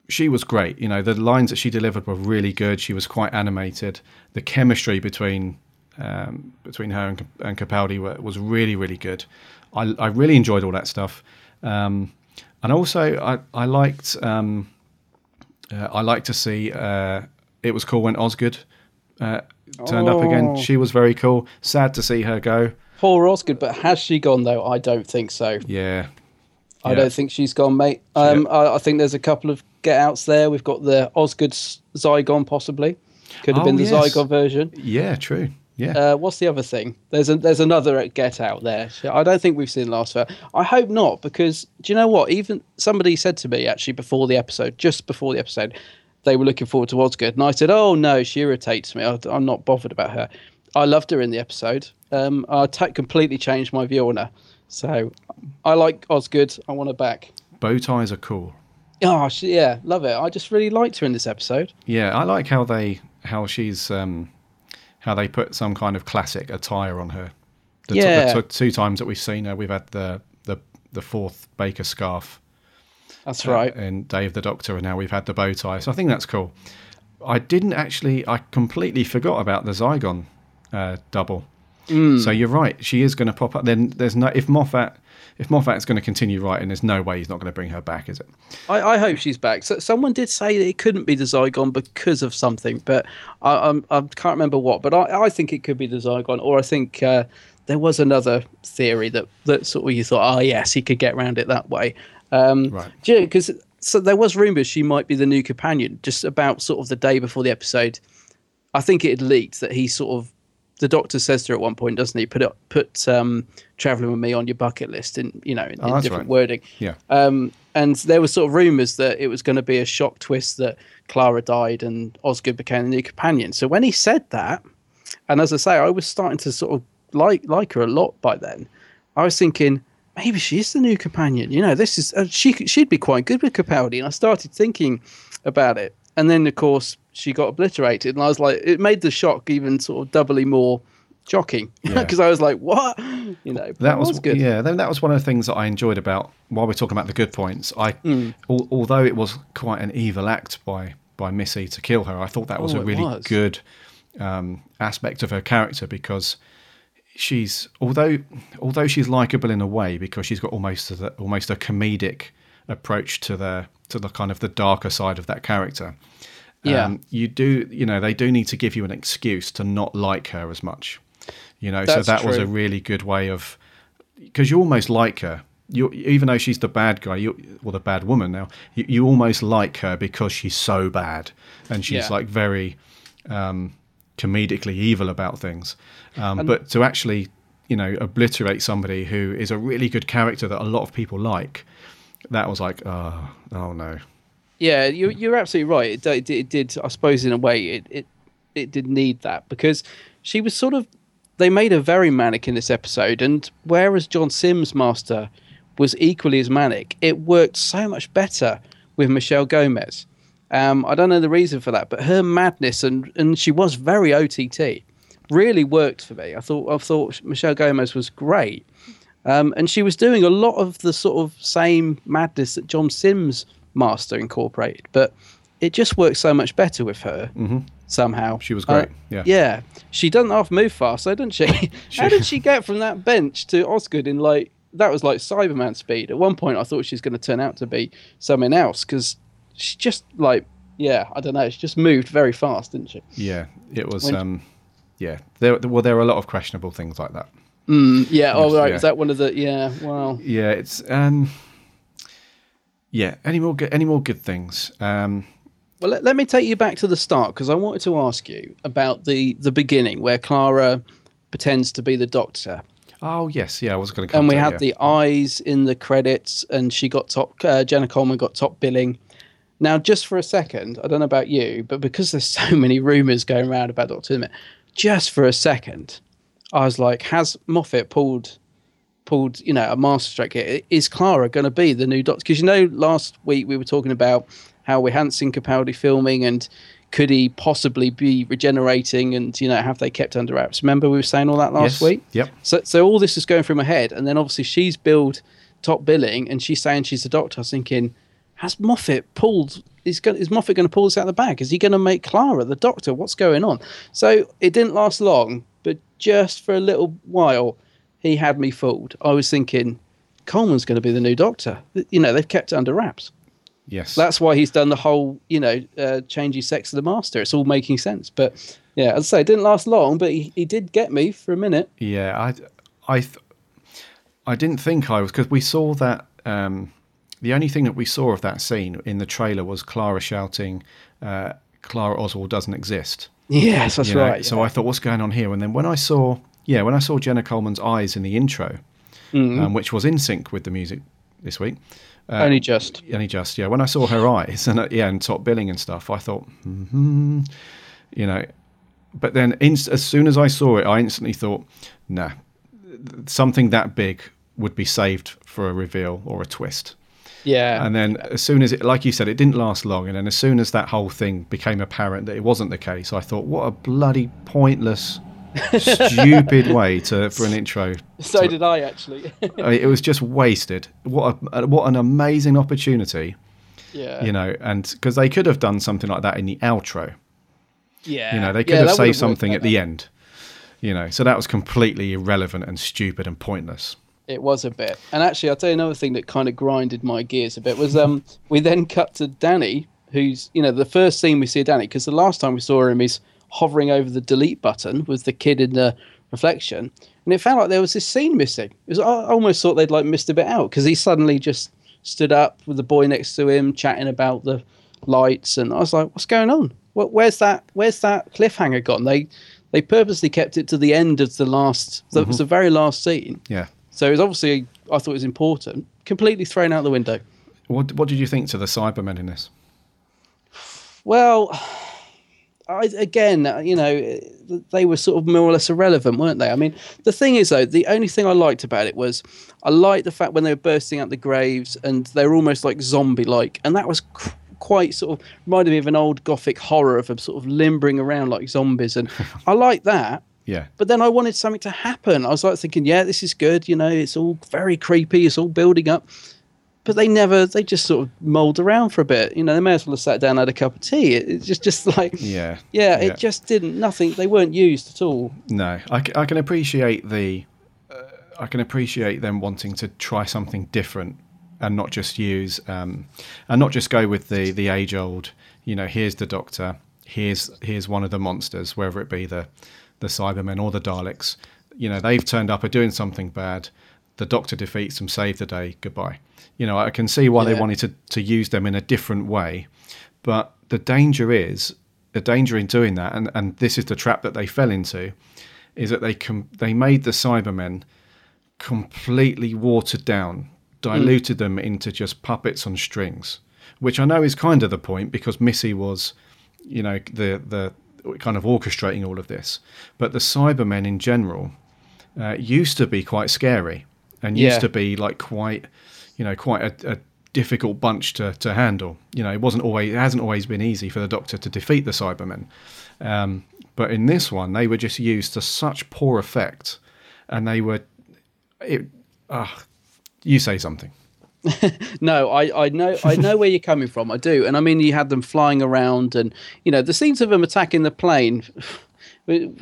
she was great. You know, the lines that she delivered were really good. She was quite animated. The chemistry between um, between her and, and Capaldi were, was really, really good. I, I really enjoyed all that stuff. Um, and also, I, I liked um, uh, I like to see. Uh, it was cool when Osgood uh, turned up again. Oh. She was very cool. Sad to see her go. Poor Osgood, but has she gone though? I don't think so. Yeah, I Yeah. don't think she's gone, mate. Um, I, I think there's a couple of get outs there. We've got the Osgood Zygon, possibly. Could have Oh, been the yes. Zygon version. yeah, true. Yeah, Uh, what's the other thing? There's a, there's another get out there. I don't think we've seen last fair. I hope not, because do you know what? Even somebody said to me actually before the episode, just before the episode, they were looking forward to Osgood, and I said, "Oh no, she irritates me. I, I'm not bothered about her. I loved her in the episode. Um, I completely changed my view on her. So I like Osgood. I want her back. bow ties are cool. Oh, she, yeah, love it. I just really liked her in this episode. Yeah, I like how they how she's um, how they put some kind of classic attire on her. The, t- Yeah. the t- two times that we've seen her, we've had the the the fourth Baker scarf That's uh, right. and Dave the Doctor, and now we've had the bow tie. So I think that's cool. I didn't actually. I completely forgot about the Zygon uh, double. Hmm. So you're right. She is going to pop up. Then there's no if Moffat if Moffat's going to continue writing, there's no way he's not going to bring her back, is it? I, I hope she's back. So, someone did say that it couldn't be the Zygon because of something, but I, I'm, I can't remember what. But I, I think it could be the Zygon, or I think uh, there was another theory that, that sort of you thought, oh yes, he could get around it that way. Um, Right. Because so there was rumours she might be the new companion. Just about sort of the day before the episode, I think it had leaked that he sort of the doctor says to her at one point, doesn't he? Put it, put um, traveling with me on your bucket list, in you know, in, Oh, in different right. wording. Yeah. Um, and there were sort of rumours that it was going to be a shock twist that Clara died and Osgood became the new companion. So when he said that, and as I say, I was starting to sort of like like her a lot by then. I was thinking maybe she's the new companion. You know, this is uh, she she'd be quite good with Capaldi. And I started thinking about it, and then of course she got obliterated, and I was like, it made the shock even sort of doubly more shocking Yeah. because I was like, what? You know, That was, good. yeah. Then that was one of the things that I enjoyed about while we're talking about the good points. I, al- although it was quite an evil act by by Missy to kill her, I thought that was Oh, a really was. good um, aspect of her character because she's although although she's likable in a way because she's got almost a, almost a comedic approach to the to the kind of the darker side of that character. Yeah. Um, you do you know they do need to give you an excuse to not like her as much. You know, That's so that was a really good way of because you almost like her. You even though she's the bad guy, you or the bad woman now, you, you almost like her because she's so bad and she's Yeah. like very um, comedically evil about things. Um, but to actually, you know, obliterate somebody who is a really good character that a lot of people like, that was like, oh, oh no. Yeah, you, you're absolutely right. It, it, it did, I suppose, in a way, it, it it did need that because she was sort of. They made her very manic in this episode, and whereas John Simm's master was equally as manic, it worked so much better with Michelle Gomez. Um, I don't know the reason for that, but her madness and and she was very OTT, really worked for me. I thought I thought Michelle Gomez was great. Um, and she was doing a lot of the sort of same madness that John Simm's master incorporated, but it just works so much better with her somehow. She was Uh, great, yeah. yeah. She doesn't half move fast, though, doesn't she? How did she get from that bench to Osgood in like that was like Cyberman speed? At one point, I thought she was going to turn out to be something else because she just like yeah, I don't know. She just moved very fast, didn't she? Yeah, it was. When- um, yeah, there. Well, there were a lot of questionable things like that. Yeah. Oh, right. yeah. Was that one of the yeah? Wow. Yeah, it's um, yeah. Any more good? Any more good things? Um, Well, let, let me take you back to the start because I wanted to ask you about the the beginning where Clara pretends to be the Doctor, Oh yes, yeah, I was going to come. and we had yeah. the eyes in the credits, and she got top. Uh, Jenna Coleman got top billing. Now, just for a second, I don't know about you, but because there's so many rumors going around about Doctor Who, just for a second, I was like, has Moffat pulled pulled, you know, a masterstroke here? Is Clara going to be the new Doctor? Because you know, last week we were talking about how we hadn't seen Capaldi filming and could he possibly be regenerating and you know have they kept under wraps? Remember we were saying all that last Yes, week. Yep. So, so all this is going through my head, and then obviously she's billed top billing, and she's saying she's the doctor. I was thinking, has Moffat pulled? Is, going, is Moffat going to pull this out of the bag? Is he going to make Clara the doctor? What's going on? So it didn't last long, but just for a little while, he had me fooled. I was thinking, Coleman's going to be the new doctor. You know, they've kept it under wraps. Yes. That's why he's done the whole, you know, uh, change his sex to the master. It's all making sense. But yeah, as I say, it didn't last long, but he, he did get me for a minute. Yeah, I, I, th- I didn't think I was because we saw that. Um, the only thing that we saw of that scene in the trailer was Clara shouting, uh, "Clara Oswald doesn't exist." Yes, that's you know? right. So I thought, what's going on here? And then when I saw, yeah, when I saw Jenna Coleman's eyes in the intro, Mm-hmm. um, which was in sync with the music this week, uh, Only just. only just yeah. When I saw her eyes and uh, yeah, and top billing and stuff, I thought, hmm, you know. But then, inst- as soon as I saw it, I instantly thought, nah, something that big would be saved for a reveal or a twist. Yeah. And then, as soon as it, like you said, it didn't last long. And then, as soon as that whole thing became apparent that it wasn't the case, I thought, what a bloody pointless, stupid way to for an intro. so to- did I actually. I mean, it was just wasted. What a, what an amazing opportunity, yeah. you know. And because they could have done something like that in the outro, yeah. you know, they could Yeah, have saved something at the end, you know. So that was completely irrelevant and stupid and pointless. It was a bit. And actually, I'll tell you another thing that kind of grinded my gears a bit was um we then cut to Danny, who's, you know, the first scene we see of Danny, because the last time we saw him, he's hovering over the delete button with the kid in the reflection. And it felt like there was this scene missing. It was, I almost thought they'd like missed a bit out because he suddenly just stood up with the boy next to him chatting about the lights. And I was like, what's going on? Where's that? Where's that cliffhanger gone? They they purposely kept it to the end of the last. That Mm-hmm. was the very last scene. Yeah. So it was obviously I thought it was important. Completely thrown out the window. What What did you think to the Cybermen in this? Well, I, again, uh, you know, they were sort of more or less irrelevant, weren't they? I mean, the thing is, though, the only thing I liked about it was I liked the fact when they were bursting out the graves and they were almost like zombie-like, and that was quite sort of reminded me of an old gothic horror of them sort of limbering around like zombies, and I like that. Yeah. But then I wanted something to happen. I was like thinking, yeah, this is good. You know, it's all very creepy. It's all building up. But they never, they just sort of mulled around for a bit. You know, they may as well have sat down and had a cup of tea. It, it's just, just like, Yeah. yeah, it just didn't, nothing, they weren't used at all. No, I can appreciate the, uh, I can appreciate them wanting to try something different and not just use, um, and not just go with the the age old. You know, here's the Doctor, here's here's one of the monsters, whether it be the the Cybermen or the Daleks. You know, they've turned up, are doing something bad. The Doctor defeats them, save the day, goodbye. You know, I can see why they wanted to to use them in a different way, but the danger is the danger in doing that, and and this is the trap that they fell into is that they com- they made the Cybermen completely watered down, diluted them into just puppets on strings, which I know is kind of the point because Missy was, you know, the the kind of orchestrating all of this. But the Cybermen in general uh, used to be quite scary and used Yeah. to be like quite, you know, quite a, a difficult bunch to, to handle. You know, it wasn't always, it hasn't always been easy for the Doctor to defeat the Cybermen. Um, but in this one, they were just used to such poor effect, and they were, it. ah, you say something. No, I, I know I know where you're coming from. I do, and I mean you had them flying around, and you know the scenes of them attacking the plane,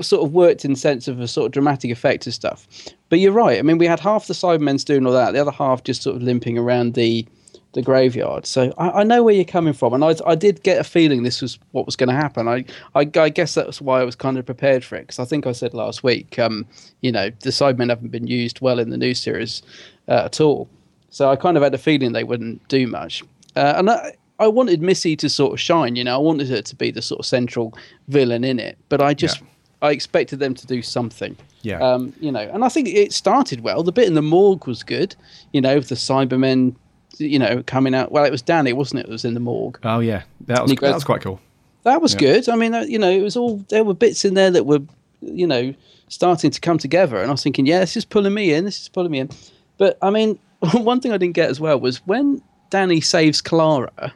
sort of worked in sense of a sort of dramatic effect and stuff. But you're right. I mean, we had half the Cybermen doing all that, the other half just sort of limping around the the graveyard. So I, I know where you're coming from, and I I did get a feeling this was what was going to happen. I, I I guess that's why I was kind of prepared for it because I think I said last week, um, you know, the Cybermen haven't been used well in the new series uh, at all. So I kind of had a feeling they wouldn't do much. Uh, and I, I wanted Missy to sort of shine. You know, I wanted her to be the sort of central villain in it, but I just Yeah. I expected them to do something. Yeah. Um, you know, and I think it started well. The bit in the morgue was good. You know, the Cybermen. You know, coming out. Well, it was Danny, wasn't it? It was in the morgue. Oh yeah, that was Nick that was quite cool. That was Yeah. good. I mean, you know, it was all there were bits in there that were, you know, starting to come together, and I was thinking, yeah, this is pulling me in. This is pulling me in. But I mean, one thing I didn't get as well was when Danny saves Clara.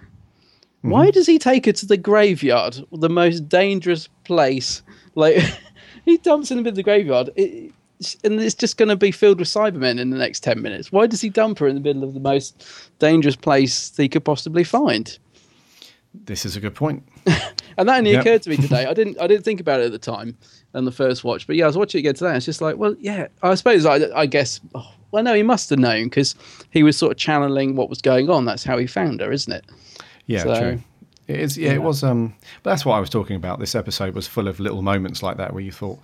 Why does he take her to the graveyard, the most dangerous place? Like, he dumps in the middle of the graveyard, it, and it's just going to be filled with Cybermen in the next ten minutes. Why does he dump her in the middle of the most dangerous place he could possibly find? This is a good point. And that only Yep. occurred to me today. I didn't I didn't think about it at the time on the first watch, but yeah, I was watching it again today. And it's just like, well, yeah, I suppose I, I guess. Oh, well, no, he must have known because he was sort of channeling what was going on. That's how he found her, isn't it? Yeah, So- true. It is. Yeah, Yeah. it was. Um, but that's what I was talking about. This episode was full of little moments like that where you thought,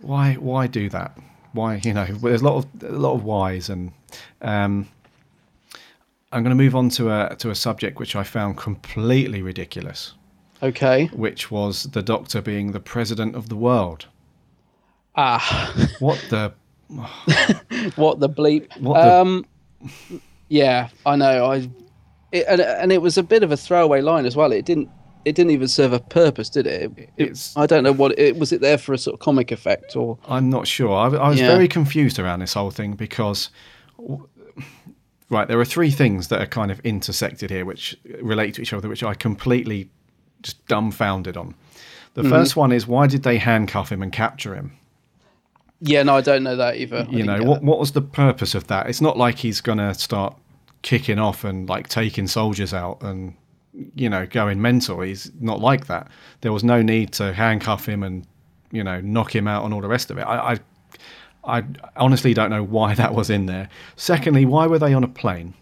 why, why do that? Why, you know, there's a lot of a lot of whys, and um, I'm going to move on to a to a subject which I found completely ridiculous, Okay. which was the Doctor being the president of the world. Ah, What the? what the bleep? What the- um, yeah, I know. I it, and, and it was a bit of a throwaway line as well. It didn't. It didn't even serve a purpose, did it? It- It's- I don't know what it was. It there for a sort of comic effect, or I'm not sure. I, I was Yeah. very confused around this whole thing because, right, there are three things that are kind of intersected here, which relate to each other, which I completely just dumbfounded on. The mm-hmm. first one is why did they handcuff him and capture him? yeah, no, I don't know that either. I You know, what what was the purpose of that? It's not like he's going to start kicking off and like taking soldiers out and you know going mental. He's not like that. There was no need to handcuff him and you know knock him out and all the rest of it. I I, I honestly don't know why that was in there. Secondly, why were they on a plane?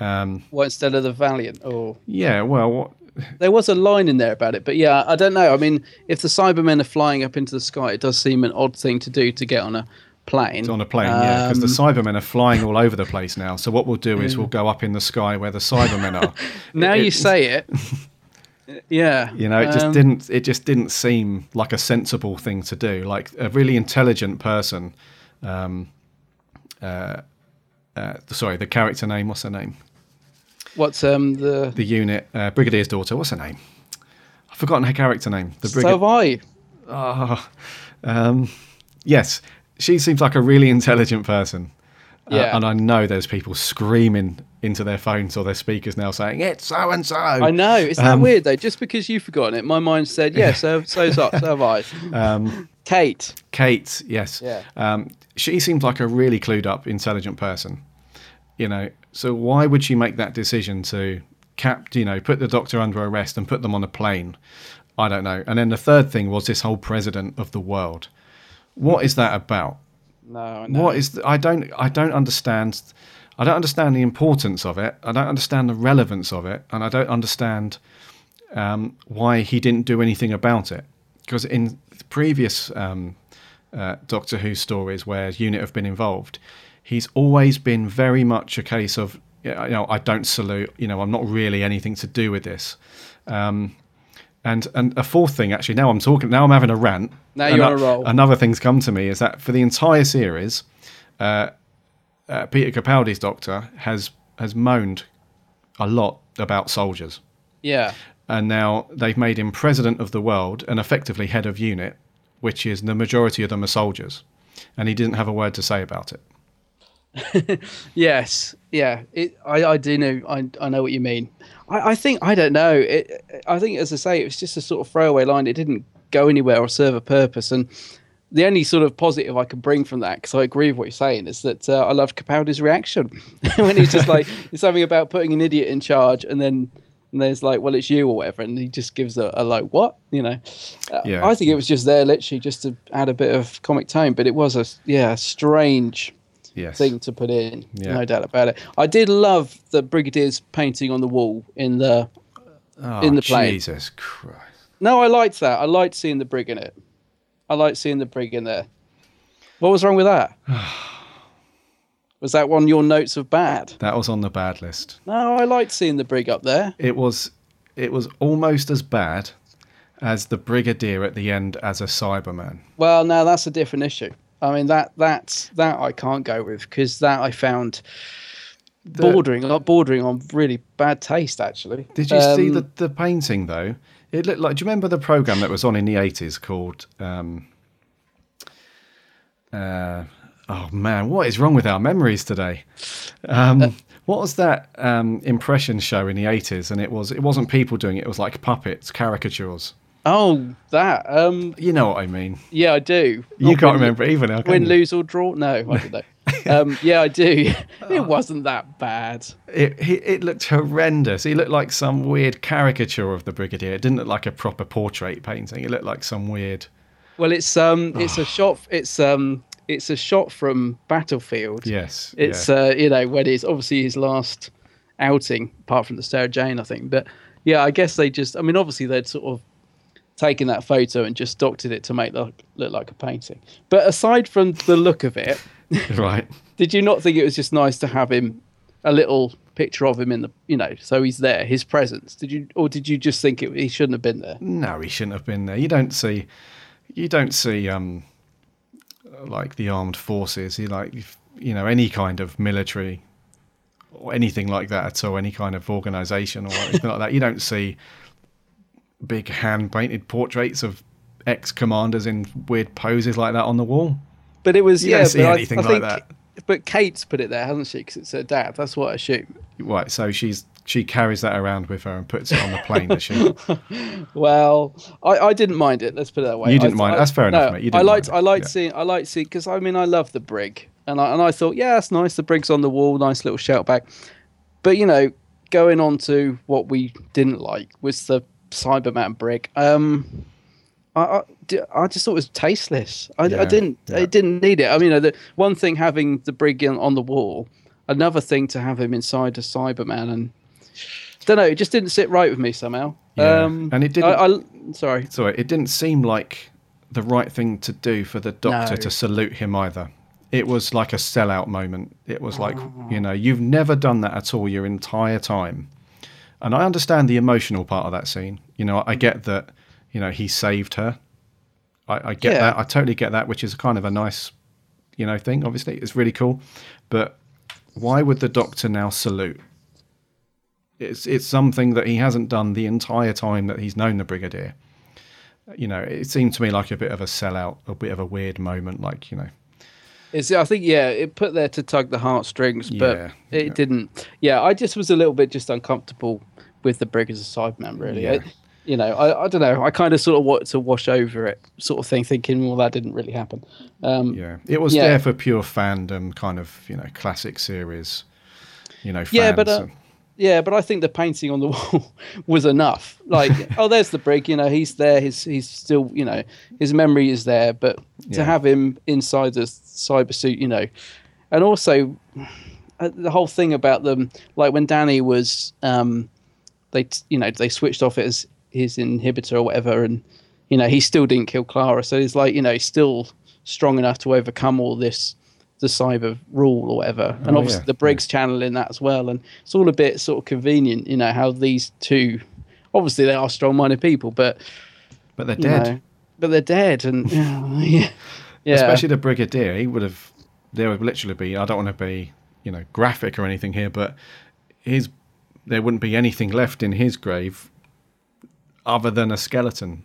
Um, well, instead of the Valiant, or Yeah, well, what, there was a line in there about it, but yeah, I don't know. I mean, if the Cybermen are flying up into the sky, it does seem an odd thing to do to get on a plane. on a plane, yeah, because the Um, Cybermen are flying all over the place now. So what we'll do is we'll go up in the sky where the Cybermen are. now It- you say it, yeah. You know, it just um, didn't. It just didn't seem like a sensible thing to do. Like a really intelligent person. Um, uh, uh, sorry, the character name. What's her name? What's um the The unit uh, Brigadier's daughter. What's her name? I've forgotten her character name. The brigadier so have I. Um, yes, she seems like a really intelligent person. Uh, and I know there's people screaming into their phones or their speakers now saying it's so and so. I know. Isn't Um, that weird though? Just because you've forgotten it, my mind said, yeah, so so so, so have I. Um, Kate. Kate, yes. Yeah. Um, she seems like a really clued up, intelligent person. You know, so why would she make that decision to cap, you know, put the doctor under arrest and put them on a plane? I don't know. And then the third thing was this whole president of the world. What is that about? No, I. What is? The, I don't. I don't understand. I don't understand the importance of it. I don't understand the relevance of it, and I don't understand um, why he didn't do anything about it. Because in previous um, uh, Doctor Who stories where Unit have been involved, he's always been very much a case of you know I don't salute. You know I'm not really anything to do with this. Um, and and a fourth thing, actually, now I'm talking. Now I'm having a rant. Now you're on a roll. Another thing's come to me is that for the entire series, uh, uh, Peter Capaldi's Doctor has has moaned a lot about soldiers, Yeah. and now they've made him president of the world and effectively head of unit, which is the majority of them are soldiers, and he didn't have a word to say about it. Yes, yeah. It, I, I do know. I, I know what you mean. I, I think I don't know. It, I think, as I say, it was just a sort of throwaway line. It didn't go anywhere or serve a purpose. And the only sort of positive I can bring from that, because I agree with what you're saying, is that uh, I loved Capaldi's reaction when he's just like, it's something about putting an idiot in charge, and then and there's like, well, it's you or whatever, and he just gives a, a like, what, you know? Uh, Yeah. I think it was just there, literally, just to add a bit of comic tone. But it was a yeah, strange Yes. thing to put in. Yeah. No doubt about it. I did love the Brigadier's painting on the wall in the. Oh, in the plane. Jesus Christ. No, I liked that. I liked seeing the brig in it. I liked seeing the brig in there. What was wrong with that? Was that one your notes of bad? That was on the bad list. No, I liked seeing the brig up there. It was it was almost as bad as the Brigadier at the end as a Cyberman. Well, now that's a different issue. I mean that that's that I can't go with because that I found bordering like bordering on really bad taste actually. Did you see Um, the, the painting though? It looked like. Do you remember the program that was on in the eighties called? Um, uh, oh man, what is wrong with our memories today? Um, what was that um, impression show in the eighties? And it was it wasn't people doing it. It was like puppets, caricatures. Oh, that. Um, You know what I mean? yeah, I do. You Not can't win- remember even now. Can Win, you? lose or draw? No, I don't know. um, yeah, I do. it wasn't that bad. It, he, it looked horrendous. He looked like some weird caricature of the Brigadier. It didn't look like a proper portrait painting. It looked like some weird. Well, it's um, it's a shot. It's um, it's a shot from Battlefield. Yes. It's yeah. uh, you know, when it's obviously his last outing, apart from the Sarah Jane, I think. But yeah, I guess they just. I mean, obviously they'd sort of taken that photo and just doctored it to make look look like a painting. But aside from the look of it, right. did you not think it was just nice to have him a little picture of him in the you know so he's there his presence did you or did you just think it, he shouldn't have been there No, he shouldn't have been there. You don't see, you don't see, um, like the armed forces. You like, you know, any kind of military or anything like that at all. Any kind of organisation or anything like that. You don't see big hand painted portraits of ex commanders in weird poses like that on the wall. but it was You yeah see but I- anything I, like think, that. but kate's put it there hasn't she because it's her dad that's what i assume Right. So she's she carries that around with her and puts it on the plane. does she? Well, I, I didn't mind it. Let's put it that way. You didn't I- mind. I- That's fair enough, no, mate. You I didn't liked. mind I liked Yeah. seeing. I liked seeing because I mean I love the brig, and I and I thought yeah, that's nice. The brig's on the wall, nice little shout back. But you know, going on to what we didn't like was the Cyberman brig. Um, I, I, I just thought it was tasteless. I, I didn't. yeah. It didn't need it. I mean, the one thing having the brig in, on the wall, another thing to have him inside a Cyberman, and don't know. It just didn't sit right with me somehow. Yeah, Um, and it didn't- I, I, sorry. So it didn't seem like the right thing to do for the doctor No. to salute him either. It was like a sellout moment. It was like, Oh. you know, you've never done that at all your entire time. And I understand the emotional part of that scene. You know, I get that, you know, he saved her. I, I get Yeah. that. I totally get that, which is kind of a nice, you know, thing. Obviously, it's really cool. But why would the doctor now salute? It's it's something that he hasn't done the entire time that he's known the brigadier. You know, it seemed to me like a bit of a sellout, a bit of a weird moment. Like you know, It's, I think yeah, it put there to tug the heartstrings, but Yeah, it yeah. didn't. Yeah, I just was a little bit just uncomfortable with the brig as a Cyberman. Really, Yeah. I- you know, I, I don't know. I kind of sort of wanted to wash over it, sort of thing, thinking, well, that didn't really happen. Um, yeah, it was Yeah. there for pure fandom, kind of you know, classic series. You know, fans. Yeah, but, uh, and- Yeah, but I think the painting on the wall was enough. Like, oh, there's the brig. You know, he's there. He's he's still. You know, his memory is there. But to have him inside the cyber suit, you know, and also uh, the whole thing about them, like when Danny was, um, they you know they switched off his his inhibitor or whatever, and you know he still didn't kill Clara. So he's like, you know, he's still strong enough to overcome all this the cyber rule or whatever. Oh, and Oh, obviously yeah, the brig's channel in that as well. And it's all a bit sort of convenient, you know, how these two obviously they are strong minded people, but but they're dead. know, but they're dead and yeah. yeah. Especially the brigadier, he would have. There would literally be. I don't want to be, you know, graphic or anything here, but his there wouldn't be anything left in his grave other than a skeleton.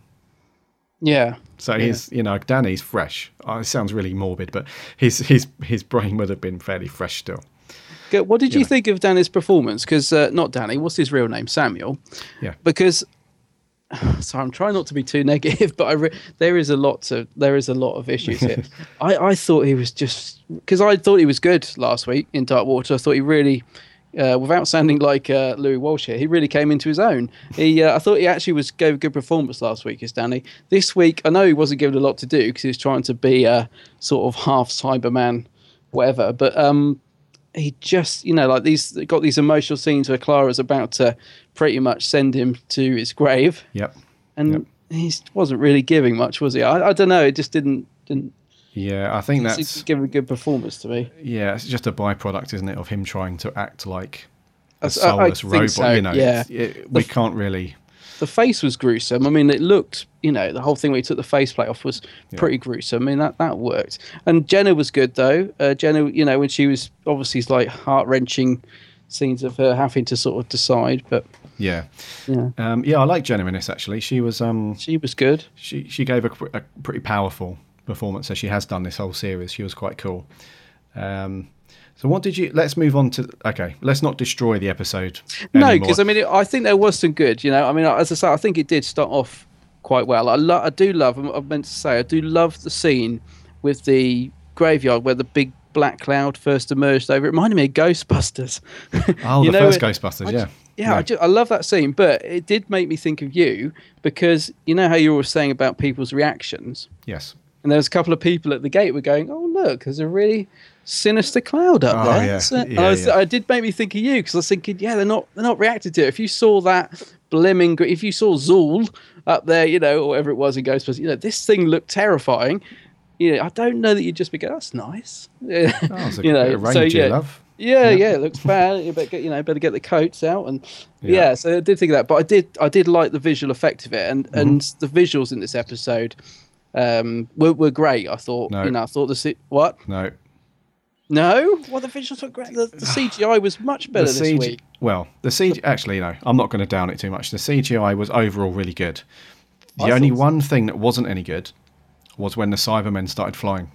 yeah. So he's, you know, Danny's fresh. Oh, it sounds really morbid, but his his his brain would have been fairly fresh still. Good. What did you know. think of Danny's performance? Because uh, not Danny, what's his real name? Samuel. Yeah. Because so I'm trying not to be too negative, but I re- there is a lot to there is a lot of issues here. I, I thought he was just because I thought he was good last week in Dark Water. I thought he really, uh, without sounding like uh, Louis Walsh here, he really came into his own. He uh, I thought he actually was gave a good performance last week as Danny. This week I know he wasn't given a lot to do because he was trying to be a sort of half Cyberman, whatever. But um, he just you know like these got these emotional scenes where Clara's about to pretty much send him to his grave Yep. and Yep. he wasn't really giving much was he I, I don't know it just didn't didn't Yeah, I think that's give a good performance to me. yeah, it's just a byproduct, isn't it, of him trying to act like a soulless think robot. so, You know, yeah. it- we can't really. The face was gruesome. I mean, it looked, you know, the whole thing where he took the faceplate off was pretty gruesome. I mean, that, that worked. And Jenna was good, though. Uh, Jenna, you know, when she was obviously like heart wrenching scenes of her having to sort of decide, but Yeah, yeah, um, yeah, I like Jenna in this actually. She was um, she was good. she she gave a, a pretty powerful performance as she has done this whole series. She was quite cool. Um, so what did you? Let's move on to. Okay, let's not destroy the episode. No, because I mean, it, I think there was some good. You know, I mean, as I say, I think it did start off quite well. I, lo- I do love. I meant to say, I do love the scene with the graveyard where the big black cloud first emerged over. It reminded me of Ghostbusters. oh, the know, first it- Ghostbusters, I yeah, Yeah, I, ju- I love that scene, but it did make me think of you because you know how you were saying about people's reactions, yes, and there was a couple of people at the gate were going, "Oh, look, there's a really sinister cloud up Oh, there." yeah. So- Yeah, I, was, yeah. I did make me think of you because I was thinking, yeah, they're not they're not reacting to it. If you saw that blimming, if you saw Zuul up there, you know, or whatever it was in Ghostbusters, you know, this thing looked terrifying. You know, I don't know that you'd just be going, "That's nice," oh, you know. range, so yeah, love. yeah, yeah, it looks bad. You better get, you know, better get the coats out, and Yeah. yeah. So I did think of that, but I did, I did like the visual effect of it, and Mm-hmm. and the visuals in this episode um, were, were great. I thought, No. you know, I thought the C- what? No, No, well, the visuals were great. The, the CGI was much better the this CG week. Well, the CG. Actually, no, I'm not going to down it too much. The CGI was overall really good. The I only thought so. one thing that wasn't any good was when the Cybermen started flying.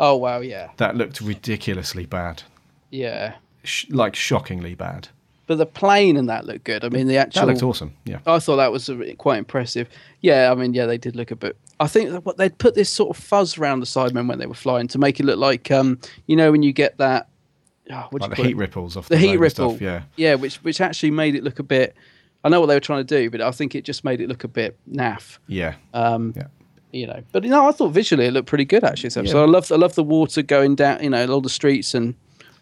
Oh wow, yeah, That looked ridiculously bad, yeah. Sh- like shockingly bad. But the plane and that looked good. I mean, the actual. That looked awesome. Yeah. I thought that was quite impressive. Yeah, I mean, yeah, they did look a bit. I think what they'd put this sort of fuzz around the Cybermen when they were flying to make it look like, um, you know, when you get that. Oh, what Like you the heat it? ripples off the the, heat road and ripple. Stuff, yeah. yeah, which which actually made it look a bit. I know what they were trying to do, but I think it just made it look a bit naff. Yeah. Um, yeah. you know, but you know, I thought visually it looked pretty good actually. So Yeah. I love I love the water going down, you know, all the streets and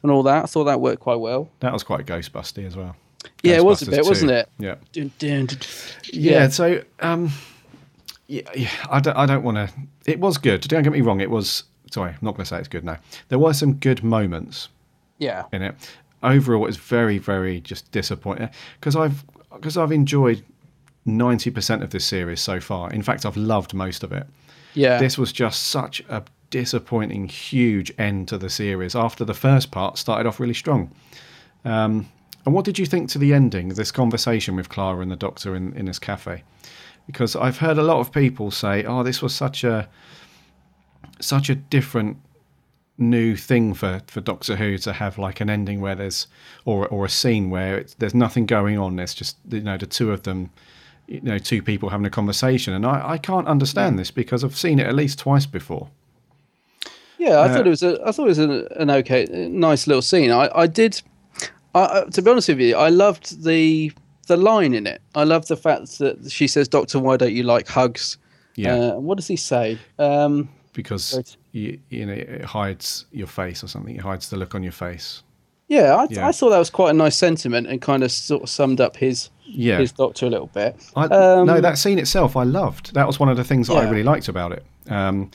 and all that. I thought that worked quite well. That was quite Ghostbusty as well. Yeah, it was a bit, 2. wasn't it? Yeah. Dun, dun, dun. Yeah. Yeah. So, um, yeah, I don't, I don't want to. It was good. Don't get me wrong. It was. Sorry, I'm not going to say it's good now. There were some good moments Yeah, in it. Overall, it's very, very just disappointing because I've because I've enjoyed ninety percent of this series so far. In fact, I've loved most of it. yeah. This was just such a disappointing, huge end to the series. After the first part started off really strong. Um, and what did you think to the ending? This conversation with Clara and the Doctor in in this cafe, because I've heard a lot of people say, "Oh, this was such a such a different." new thing for, for Doctor Who to have like an ending where there's or or a scene where it's, there's nothing going on. There's just you know the two of them, you know, two people having a conversation, and I, I can't understand this because I've seen it at least twice before. Yeah, I Uh, thought it was a, I thought it was an, an okay, nice little scene. I, I did, I, to be honest with you, I loved the the line in it. I love the fact that she says, "Doctor, why don't you like hugs?" Yeah. Uh, what does he say? Um, because you, you know it hides your face or something. It hides the look on your face. yeah, I, Yeah. I thought that was quite a nice sentiment and kind of sort of summed up his Yeah. his Doctor a little bit. I, Um, no, that scene itself I loved. That was one of the things that I really liked about it. Um,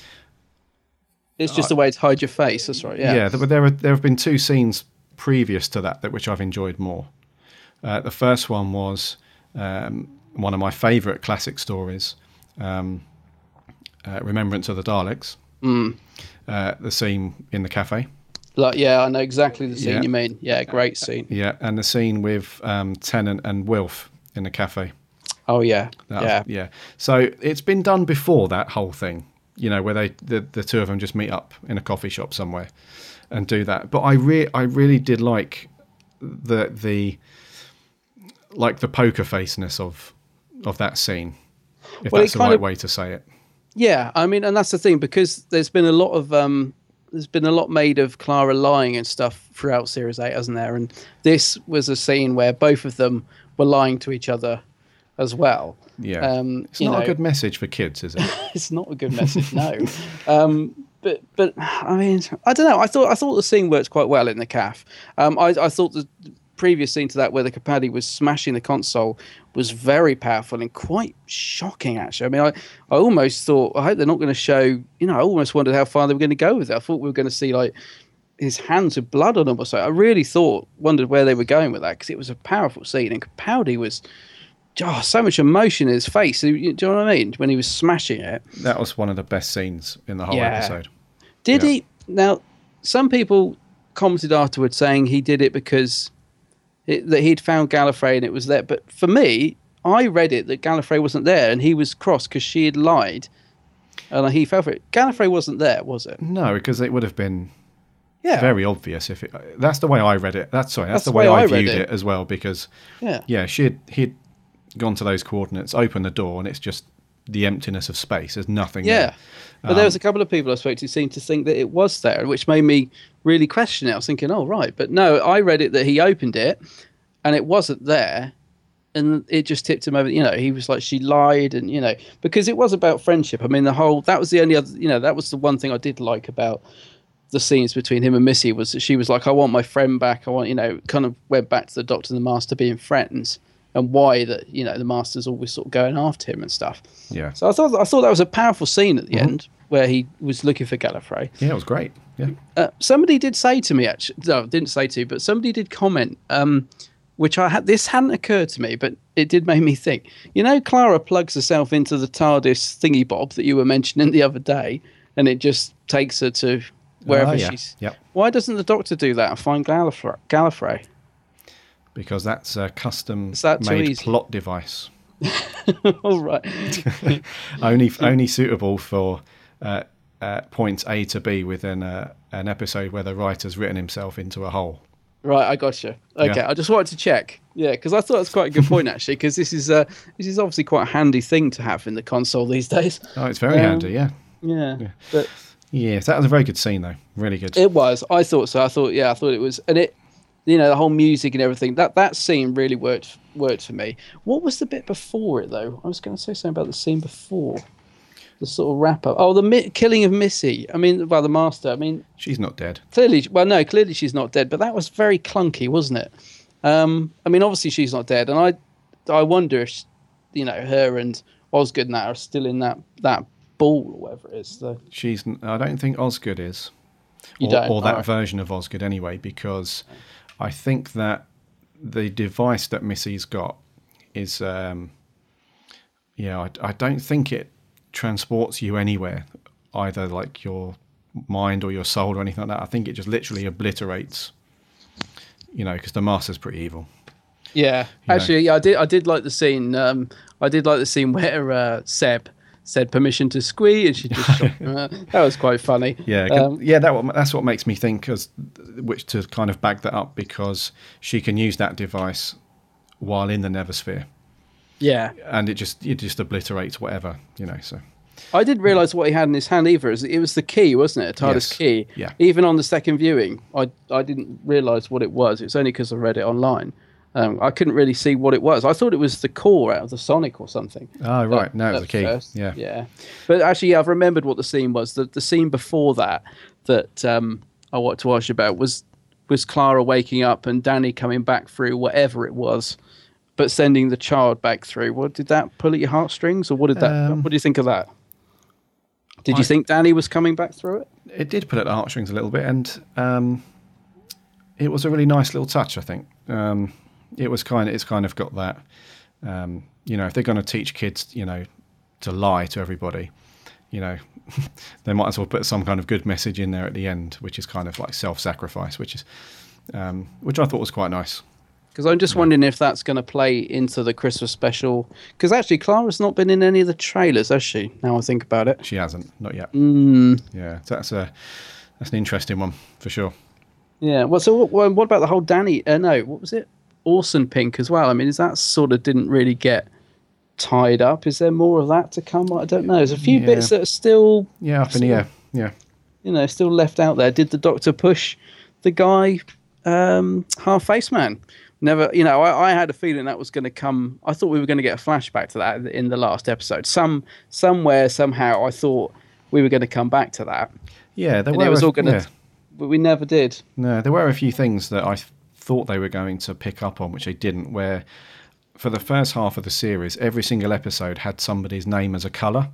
It's just a way to hide your face. That's right. Yeah. Yeah, there, but there are there have been two scenes previous to that that which I've enjoyed more. Uh, the first one was um, one of my favourite classic stories, um, uh, Remembrance of the Daleks. Mm. Uh, the scene in the cafe, Like, yeah, I know exactly the scene Yeah. you mean. Yeah, great scene. yeah, and the scene with um, Tennant and Wilf in the cafe. Oh yeah, That yeah. was- yeah. So it's been done before that whole thing, you know, where they the, the two of them just meet up in a coffee shop somewhere and do that. But I re- I really did like the the like the poker faceness of of that scene. If Well, that's the right of- way to say it. Yeah, I mean, and that's the thing because there's been a lot of um, there's been a lot made of Clara lying and stuff throughout Series Eight, hasn't there? And this was a scene where both of them were lying to each other as well. Yeah. Um, it's not know, a good message for kids, is it? it's not a good message, no. Um, but but I mean, I don't know. I thought I thought the scene worked quite well in the calf. Um, I I thought the previous scene to that where the Capaldi was smashing the console was very powerful and quite shocking. Actually, I mean, I, I almost thought I hope they're not going to show. You know, I almost wondered how far they were going to go with it. I thought we were going to see like his hands with blood on them or so. I really thought wondered where they were going with that because it was a powerful scene and Capaldi was. Oh, so much emotion in his face. Do you know what I mean? When he was smashing it. That was one of the best scenes in the whole Yeah. episode. Did Yeah. he? Now, some people commented afterwards saying he did it because it, that he'd found Gallifrey and it was there. But for me, I read it that Gallifrey wasn't there and he was cross because she had lied, and he fell for it. Gallifrey wasn't there, was it? No, because it would have been Yeah. very obvious if it. That's the way I read it. That's sorry. That's, That's the way, I, read viewed it. it. as well. Because Yeah. yeah, she had he'd gone to those coordinates, opened the door, and it's just the emptiness of space. There's nothing. Yeah. there. But there was Um, a couple of people I spoke to seemed to think that it was there, which made me really question it. I was thinking, oh, right. But no, I read it that he opened it and it wasn't there. And it just tipped him over. You know, he was like, she lied. And, you know, because it was about friendship. I mean, the whole, that was the only other, you know, that was the one thing I did like about the scenes between him and Missy was that she was like, I want my friend back. I want, you know, kind of went back to the Doctor and the Master being friends and why that, you know, the Master's always sort of going after him and stuff. Yeah. So I thought I thought that was a powerful scene at the end where he was looking for Gallifrey. Yeah, it was great. Yeah. Uh, somebody did say to me actually, no, didn't say to, but somebody did comment, um, which I had this hadn't occurred to me, but it did make me think. You know, Clara plugs herself into the TARDIS thingy bob that you were mentioning the other day, and it just takes her to wherever Ah, yeah. she's. Yep. Why doesn't the Doctor do that and find Gallifrey? Gallifrey? Because that's a custom that made plot device. All right. only only suitable for uh, uh, points A to B within a, an episode where the writer's written himself into a hole. Right, I got you. Okay, Yeah. I just wanted to check. Yeah, because I thought that's quite a good point actually. Because this is uh, this is obviously quite a handy thing to have in the console these days. Oh, it's very Um, handy. Yeah. Yeah, but Yes, that was a very good scene though. Really good. it was. I thought so. I thought yeah, I thought it was, and it, you know, the whole music and everything. That that scene really worked worked for me. What was the bit before it though? I was going to say something about the scene before. The sort of wrap up. Oh, the mi- killing of Missy. I mean, well, the master. I mean, She's not dead. clearly well no clearly she's not dead but that was very clunky wasn't it um i mean obviously she's not dead and i i wonder if you know her and osgood and that are still in that that ball or whatever it is the, She's. I don't think Osgood is, You or, don't? or that Alright. version of Osgood anyway, because I think that the device that Missy's got is. Um, yeah, I, I don't think it transports you anywhere, either like your mind or your soul or anything like that. I think it just literally obliterates. You know, because the master's pretty evil. yeah know. actually yeah i did i did like the scene um i did like the scene where uh seb said permission to squee and she just shot him. Uh, that was quite funny Yeah, um, yeah. That that's what makes me think, as which to kind of back that up because she can use that device while in the Nethersphere, yeah and it just it just obliterates whatever you know. So I didn't realise what he had in his hand either. It was, the key, wasn't it? A TARDIS Yes. key. Yeah. Even on the second viewing, I I didn't realise what it was. It was only because I read it online. Um, I couldn't really see what it was. I thought it was the core out of the Sonic or something. oh right, at- now it's at a key. first. Yeah, Yeah. But actually, yeah, I've remembered what the scene was. The the scene before that that um, I wanted to ask you about was was Clara waking up and Danny coming back through whatever it was, but sending the child back through. What did that pull at your heartstrings, or what did that? Um, what do you think of that? Did you think Danny was coming back through it? it did pull at the heartstrings a little bit, and um, it was a really nice little touch. I think um, it was kind of it's kind of got that. Um, you know, if they're going to teach kids, you know, to lie to everybody, you know, they might as well put some kind of good message in there at the end, which is kind of like self-sacrifice, which is um, which I thought was quite nice. Because I'm just wondering if that's going to play into the Christmas special. Because actually, Clara's not been in any of the trailers, has she? Now I think about it. She hasn't, not yet. Mm. Yeah, so that's a that's an interesting one for sure. Yeah. Well, so what, what about the whole Danny? Uh, no, what was it? Orson Pink as well. I mean, is that sort of didn't really get tied up? Is there more of that to come? I don't know. There's a few Yeah. bits that are still, Yeah, up in the air. Yeah, you know, still left out there. Did the Doctor push the guy, um, half face man? Never, you know, I, I had a feeling that was going to come. I thought we were going to get a flashback to that in the last episode. Some somewhere somehow, I thought we were going to come back to that, yeah. There and were it was all going to, yeah. but we never did. No, there were a few things that I thought they were going to pick up on, which they didn't. Where for the first half of the series, every single episode had somebody's name as a color.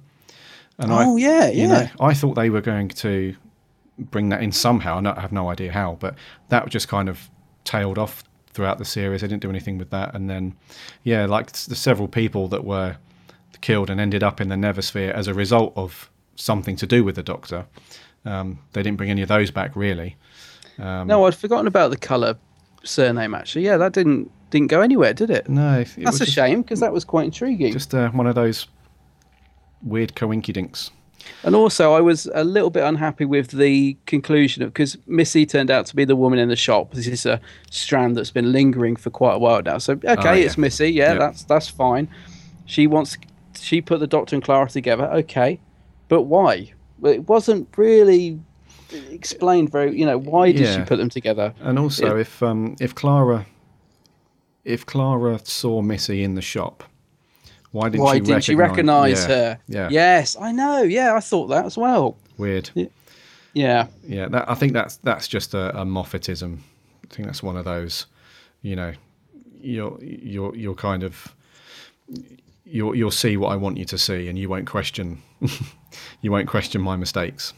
And Oh, yeah, you yeah. know, I thought they were going to bring that in somehow. I have no idea how, but that just kind of tailed off throughout the series. They didn't do anything with that, and then yeah, like the several people that were killed and ended up in the Nethersphere as a result of something to do with the Doctor. Um, they didn't bring any of those back really. Um, no, I'd forgotten about the color surname. Actually, yeah, that didn't didn't go anywhere, did it? No, it That's a just- shame because that was quite intriguing. Just uh, one of those weird coinkydinks. And also, I was a little bit unhappy with the conclusion of because Missy turned out to be the woman in the shop. This is a strand that's been lingering for quite a while now. So okay, Oh, yeah. it's Missy. Yeah, Yeah. that's that's fine. She wants she put the Doctor and Clara together. Okay, but why? It wasn't really explained very. You know, why did she put them together? And also, Yeah. if um, if Clara, if Clara saw Missy in the shop, why didn't why she didn't she recognise recognise her? Yeah, Yes, I know. Yeah, I thought that as well. weird. Yeah. Yeah, that, I think that's that's just a, a Moffatism. I think that's one of those, you know, you're you're you're kind of you'll you'll see what I want you to see, and you won't question you won't question my mistakes.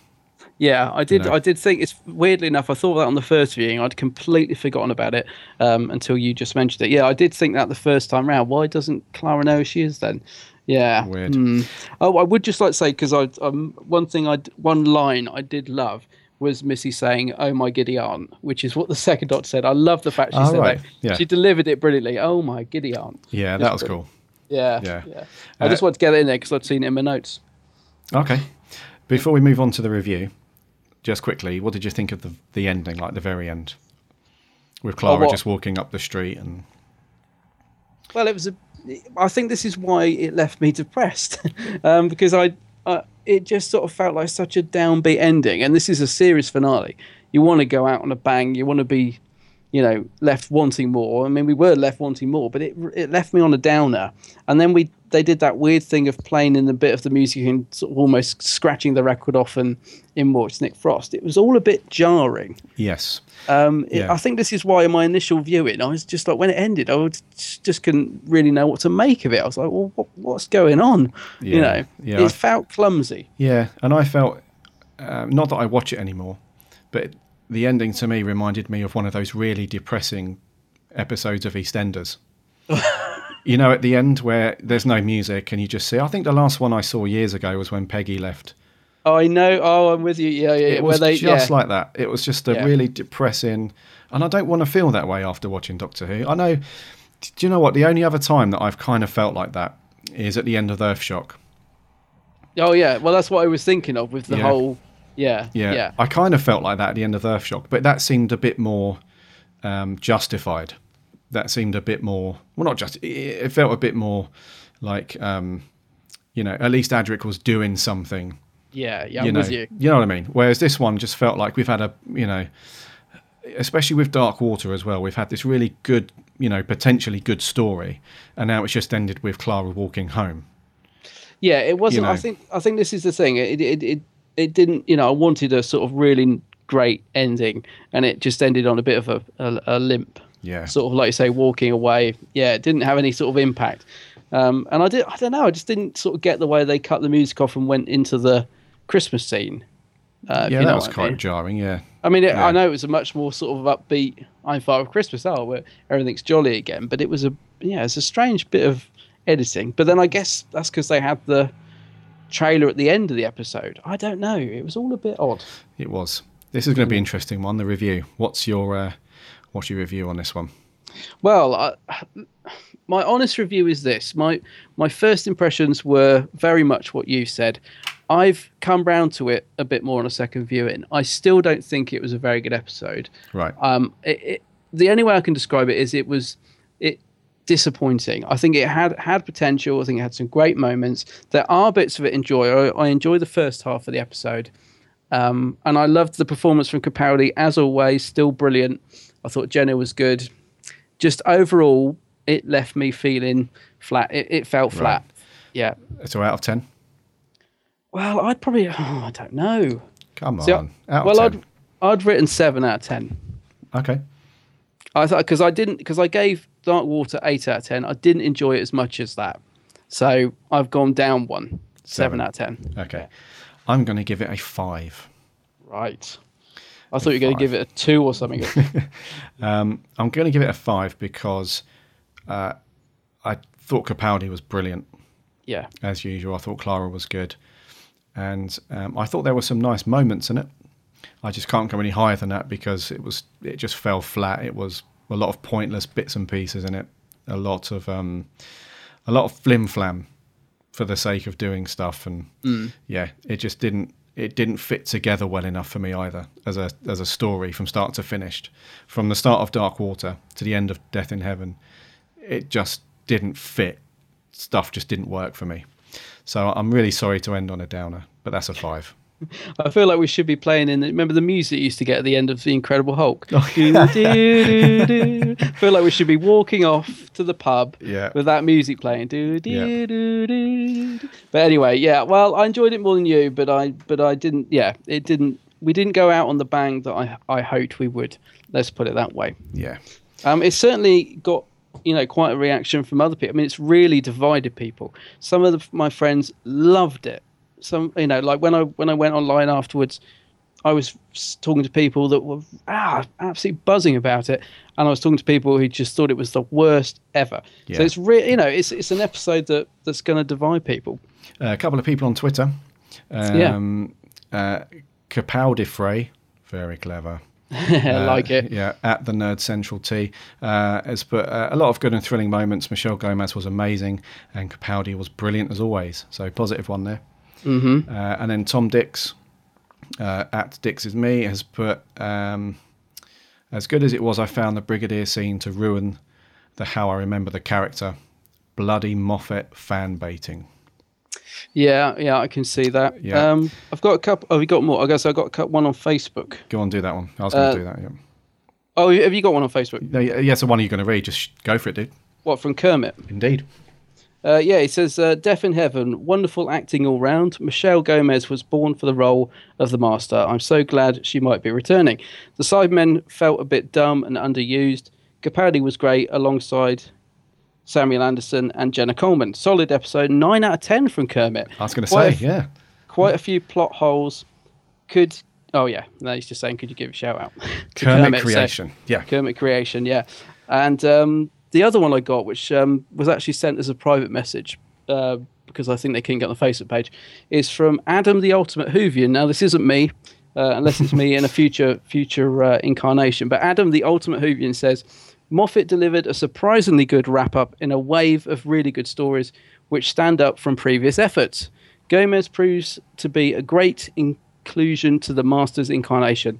Yeah, I did. know. I did think it's weirdly enough. I thought that on the first viewing. I'd completely forgotten about it um, until you just mentioned it. Yeah, I did think that the first time round. Why doesn't Clara know who she is then? Yeah. Weird. Hmm. Oh, I would just like to say because I um, one thing I one line I did love was Missy saying "Oh my giddy aunt," which is what the second doctor said. I love the fact she Oh, said right. that. Yeah. She delivered it brilliantly. Oh my giddy aunt. Yeah, that was cool. Yeah. Yeah. Yeah. I Uh, just wanted to get it in there because I'd seen it in my notes. Okay. Before we move on to the review, just quickly, what did you think of the the ending, like the very end, with Clara Oh, just walking up the street and Well, it was a. I think this is why it left me depressed, um, because I, I, it just sort of felt like such a downbeat ending, and this is a series finale. You want to go out on a bang. You want to be, you know, left wanting more. I mean, we were left wanting more, but it it left me on a downer. And then we they did that weird thing of playing in the bit of the music and sort of almost scratching the record off and in watch Nick Frost. It was all a bit jarring. yes, Um, it- Yeah. I think this is why in my initial viewing, I was just like, when it ended, I was just, couldn't really know what to make of it. I was like, well, what, what's going on? You know, yeah. it felt clumsy. yeah, and I felt uh, not that I watch it anymore, but the ending to me reminded me of one of those really depressing episodes of EastEnders. you know, at the end where there's no music and you just see. I think the last one I saw years ago was when Peggy left. Oh, I know. Oh, I'm with you. Yeah, yeah. It was they, just yeah. like that. It was just a Yeah. really depressing, and I don't want to feel that way after watching Doctor Who. I know. Do you know what? The only other time that I've kind of felt like that is at the end of Earthshock. Oh, yeah. Well, that's what I was thinking of with the Yeah. whole. Yeah, Yeah, yeah. I kind of felt like that at the end of Earthshock, but that seemed a bit more um, justified. That seemed a bit more well, not just. It, felt a bit more like um, you know, at least Adric was doing something. Yeah, yeah. you I'm know, with you. You know what I mean. Whereas this one just felt like we've had a you know, especially with Dark Water as well. We've had this really good, you know, potentially good story, and now it's just ended with Clara walking home. Yeah, it wasn't. know. I think. I think this is the thing. It, it, it, it didn't. You know, I wanted a sort of really great ending, and it just ended on a bit of a, a, a limp. Yeah. Sort of like you say, walking away. Yeah, it didn't have any sort of impact. Um, and I did. I don't know. I just didn't sort of get the way they cut the music off and went into the Christmas scene. Uh, yeah, you know that was what I quite mean. jarring. Yeah. I mean, it, Yeah. I know it was a much more sort of upbeat I'm Father of Christmas, oh, where everything's jolly again. But it was a yeah, it's a strange bit of editing. But then I guess that's because they had the trailer at the end of the episode. I don't know. It was all a bit odd. It was. This is going to be an interesting one. The review. What's your uh, what's your review on this one? Well, I, my honest review is this: my my first impressions were very much what you said. I've come round to it a bit more on a second viewing. I still don't think it was a very good episode. Right. Um, it, it, the only way I can describe it is it was it disappointing. I think it had had potential. I think it had some great moments. There are bits of it enjoy. I, I enjoy the first half of the episode, um, and I loved the performance from Capaldi as always. Still brilliant. I thought Jenna was good. Just overall, it left me feeling flat. It, it felt flat. Yeah. So out of ten. Well, I'd probably. Oh, I don't know. Come See, I- on. out well, of ten. I'd I'd written seven out of ten. Okay. I thought because I didn't because I gave Dark Water eight out of ten. I didn't enjoy it as much as that, so I've gone down one. Seven, Seven. out of ten. Okay. I'm going to give it a five. Right. I thought you were going to give it a two or something. I'm going to give it a five because uh, I thought Capaldi was brilliant yeah. as usual. I thought Clara was good, and um, I thought there were some nice moments in it. I just can't go any higher than that because it was it just fell flat. It was a lot of pointless bits and pieces in it. A lot of um, a lot of flim flam for the sake of doing stuff, and yeah, it just didn't it didn't fit together well enough for me either as a as a story from start to finish. From the start of Dark Water to the end of Death in Heaven, it just didn't fit. Stuff just didn't work for me. So I'm really sorry to end on a downer, but that's a five. I feel like we should be playing in. The, remember the music you used to get at the end of the Incredible Hulk. Oh, Do, do, do, do. I feel like we should be walking off to the pub Yeah. with that music playing. Yeah. But anyway, yeah. Well, I enjoyed it more than you, but I but I didn't. Yeah, it didn't. We didn't go out on the bang that I I hoped we would. Let's put it that way. Yeah. Um, it's certainly got you know quite a reaction from other people. I mean, it's really divided people. Some of the, my friends loved it. Some you know, like when I when I went online afterwards, I was talking to people that were ah absolutely buzzing about it, and I was talking to people who just thought it was the worst ever. Yeah. So it's real, you know it's it's an episode that that's going to divide people. Uh, a couple of people on Twitter. Um, uh, Capaldi Frey, very clever. I like it. Yeah, at the Nerd Central T uh, has put uh, a lot of good and thrilling moments. Michelle Gomez was amazing, and Capaldi was brilliant as always. So positive one there. Mm-hmm. Uh, and then Tom Dix uh, at Dix is me has put um, as good as it was. I found the Brigadier scene to ruin the how I remember the character. Bloody Moffat fan baiting. Yeah, yeah, I can see that. Yeah. Um, I've got a couple. Oh, we got more. I guess I got one on Facebook. Go on, do that one. I was going to Uh, do that. Yeah. Oh, have you got one on Facebook? No, yeah, yes, the one you're going to read. Just go for it, dude. What from Kermit? Indeed. Uh, yeah, he says, uh, Death in Heaven, wonderful acting all round. Michelle Gomez was born for the role of the Master. I'm so glad she might be returning. The Cybermen felt a bit dumb and underused. Capaldi was great alongside Samuel Anderson and Jenna Coleman. Solid episode, 9 out of 10 from Kermit. I was going to say, a- yeah. Quite a few plot holes. Could, oh yeah, no, he's just saying, could you give a shout out? to Kermit so- creation. yeah. Kermit Creation, yeah. And um, the other one I got, which um, was actually sent as a private message, uh, because I think they couldn't get on the Facebook page, is from Adam the Ultimate Whovian. Now, this isn't me, uh, unless it's me in a future future uh, incarnation. But Adam the Ultimate Whovian says Moffat delivered a surprisingly good wrap up in a wave of really good stories, which stand up from previous efforts. Gomez proves to be a great inclusion to the Master's incarnation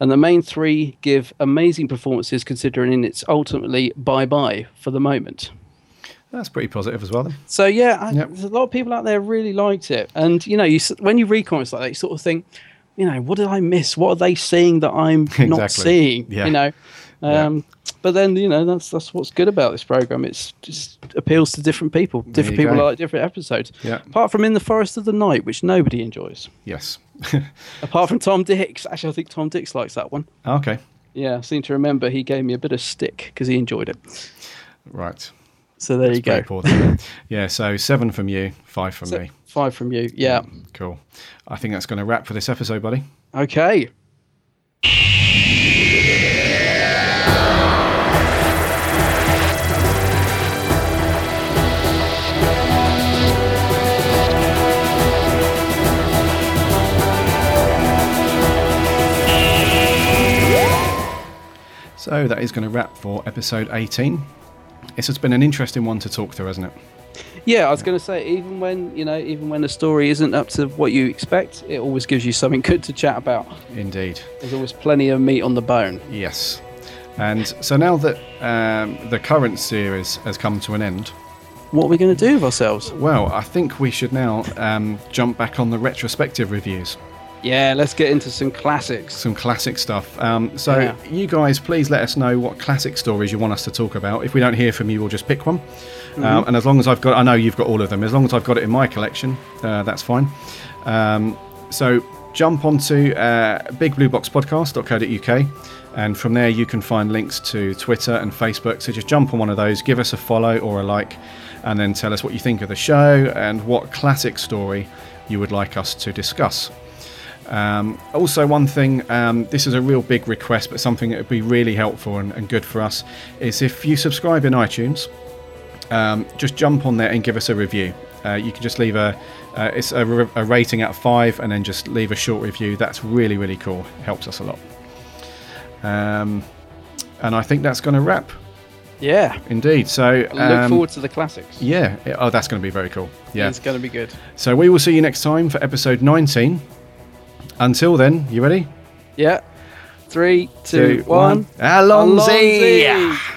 and the main three give amazing performances considering it's ultimately bye bye for the moment. That's pretty positive as well. Then. So yeah, I, Yep. there's a lot of people out there really liked it, and you know, you when you read comments like that, you sort of think, you know, what did I miss? What are they seeing that I'm not seeing? Yeah. You know, Yeah. um, but then you know that's that's what's good about this program. It's just appeals to different people. Different people go. like different episodes. Yeah. Apart from in the Forest of the Night, which nobody enjoys. Yes. Apart from Tom Dix. Actually, I think Tom Dix likes that one. Ah, okay. Yeah, I seem to remember he gave me a bit of stick because he enjoyed it. Right. So there you go. Yeah. So seven from you, five from So, me. Five from you. Yeah. Cool. I think that's going to wrap for this episode, buddy. Okay. So that is going to wrap for episode 18. This has been an interesting one to talk through, hasn't it? Yeah, I was going to say, even when you know, even when the story isn't up to what you expect, it always gives you something good to chat about. Indeed. There's always plenty of meat on the bone. Yes. And so now that um, the current series has come to an end, What are we going to do with ourselves? well, I think we should now um, jump back on the retrospective reviews. Yeah, let's get into some classics. Some classic stuff. Um, so, Yeah. you guys, please let us know what classic stories you want us to talk about. If we don't hear from you, we'll just pick one. Um, and as long as I've got, I know you've got all of them. As long as I've got it in my collection, uh, that's fine. Um, so, jump onto uh, bigblueboxpodcast.co.uk and from there you can find links to Twitter and Facebook. So just jump on one of those, give us a follow or a like, and then tell us what you think of the show and what classic story you would like us to discuss. Um, also, one thing, um, this is a real big request, but something that would be really helpful and, and good for us is if you subscribe in iTunes, um, just jump on there and give us a review. Uh, you can just leave a, uh, it's a, re- a rating out of five, and then just leave a short review. That's really, really cool. It helps us a lot. Um, and I think that's going to wrap. Yeah. Indeed. So Look um, forward to the classics. Yeah. Oh, that's going to be very cool. Yeah. It's going to be good. So we will see you next time for episode 19. Until then, you ready? Yeah. Three, two, one. Allons-y! Allons-y!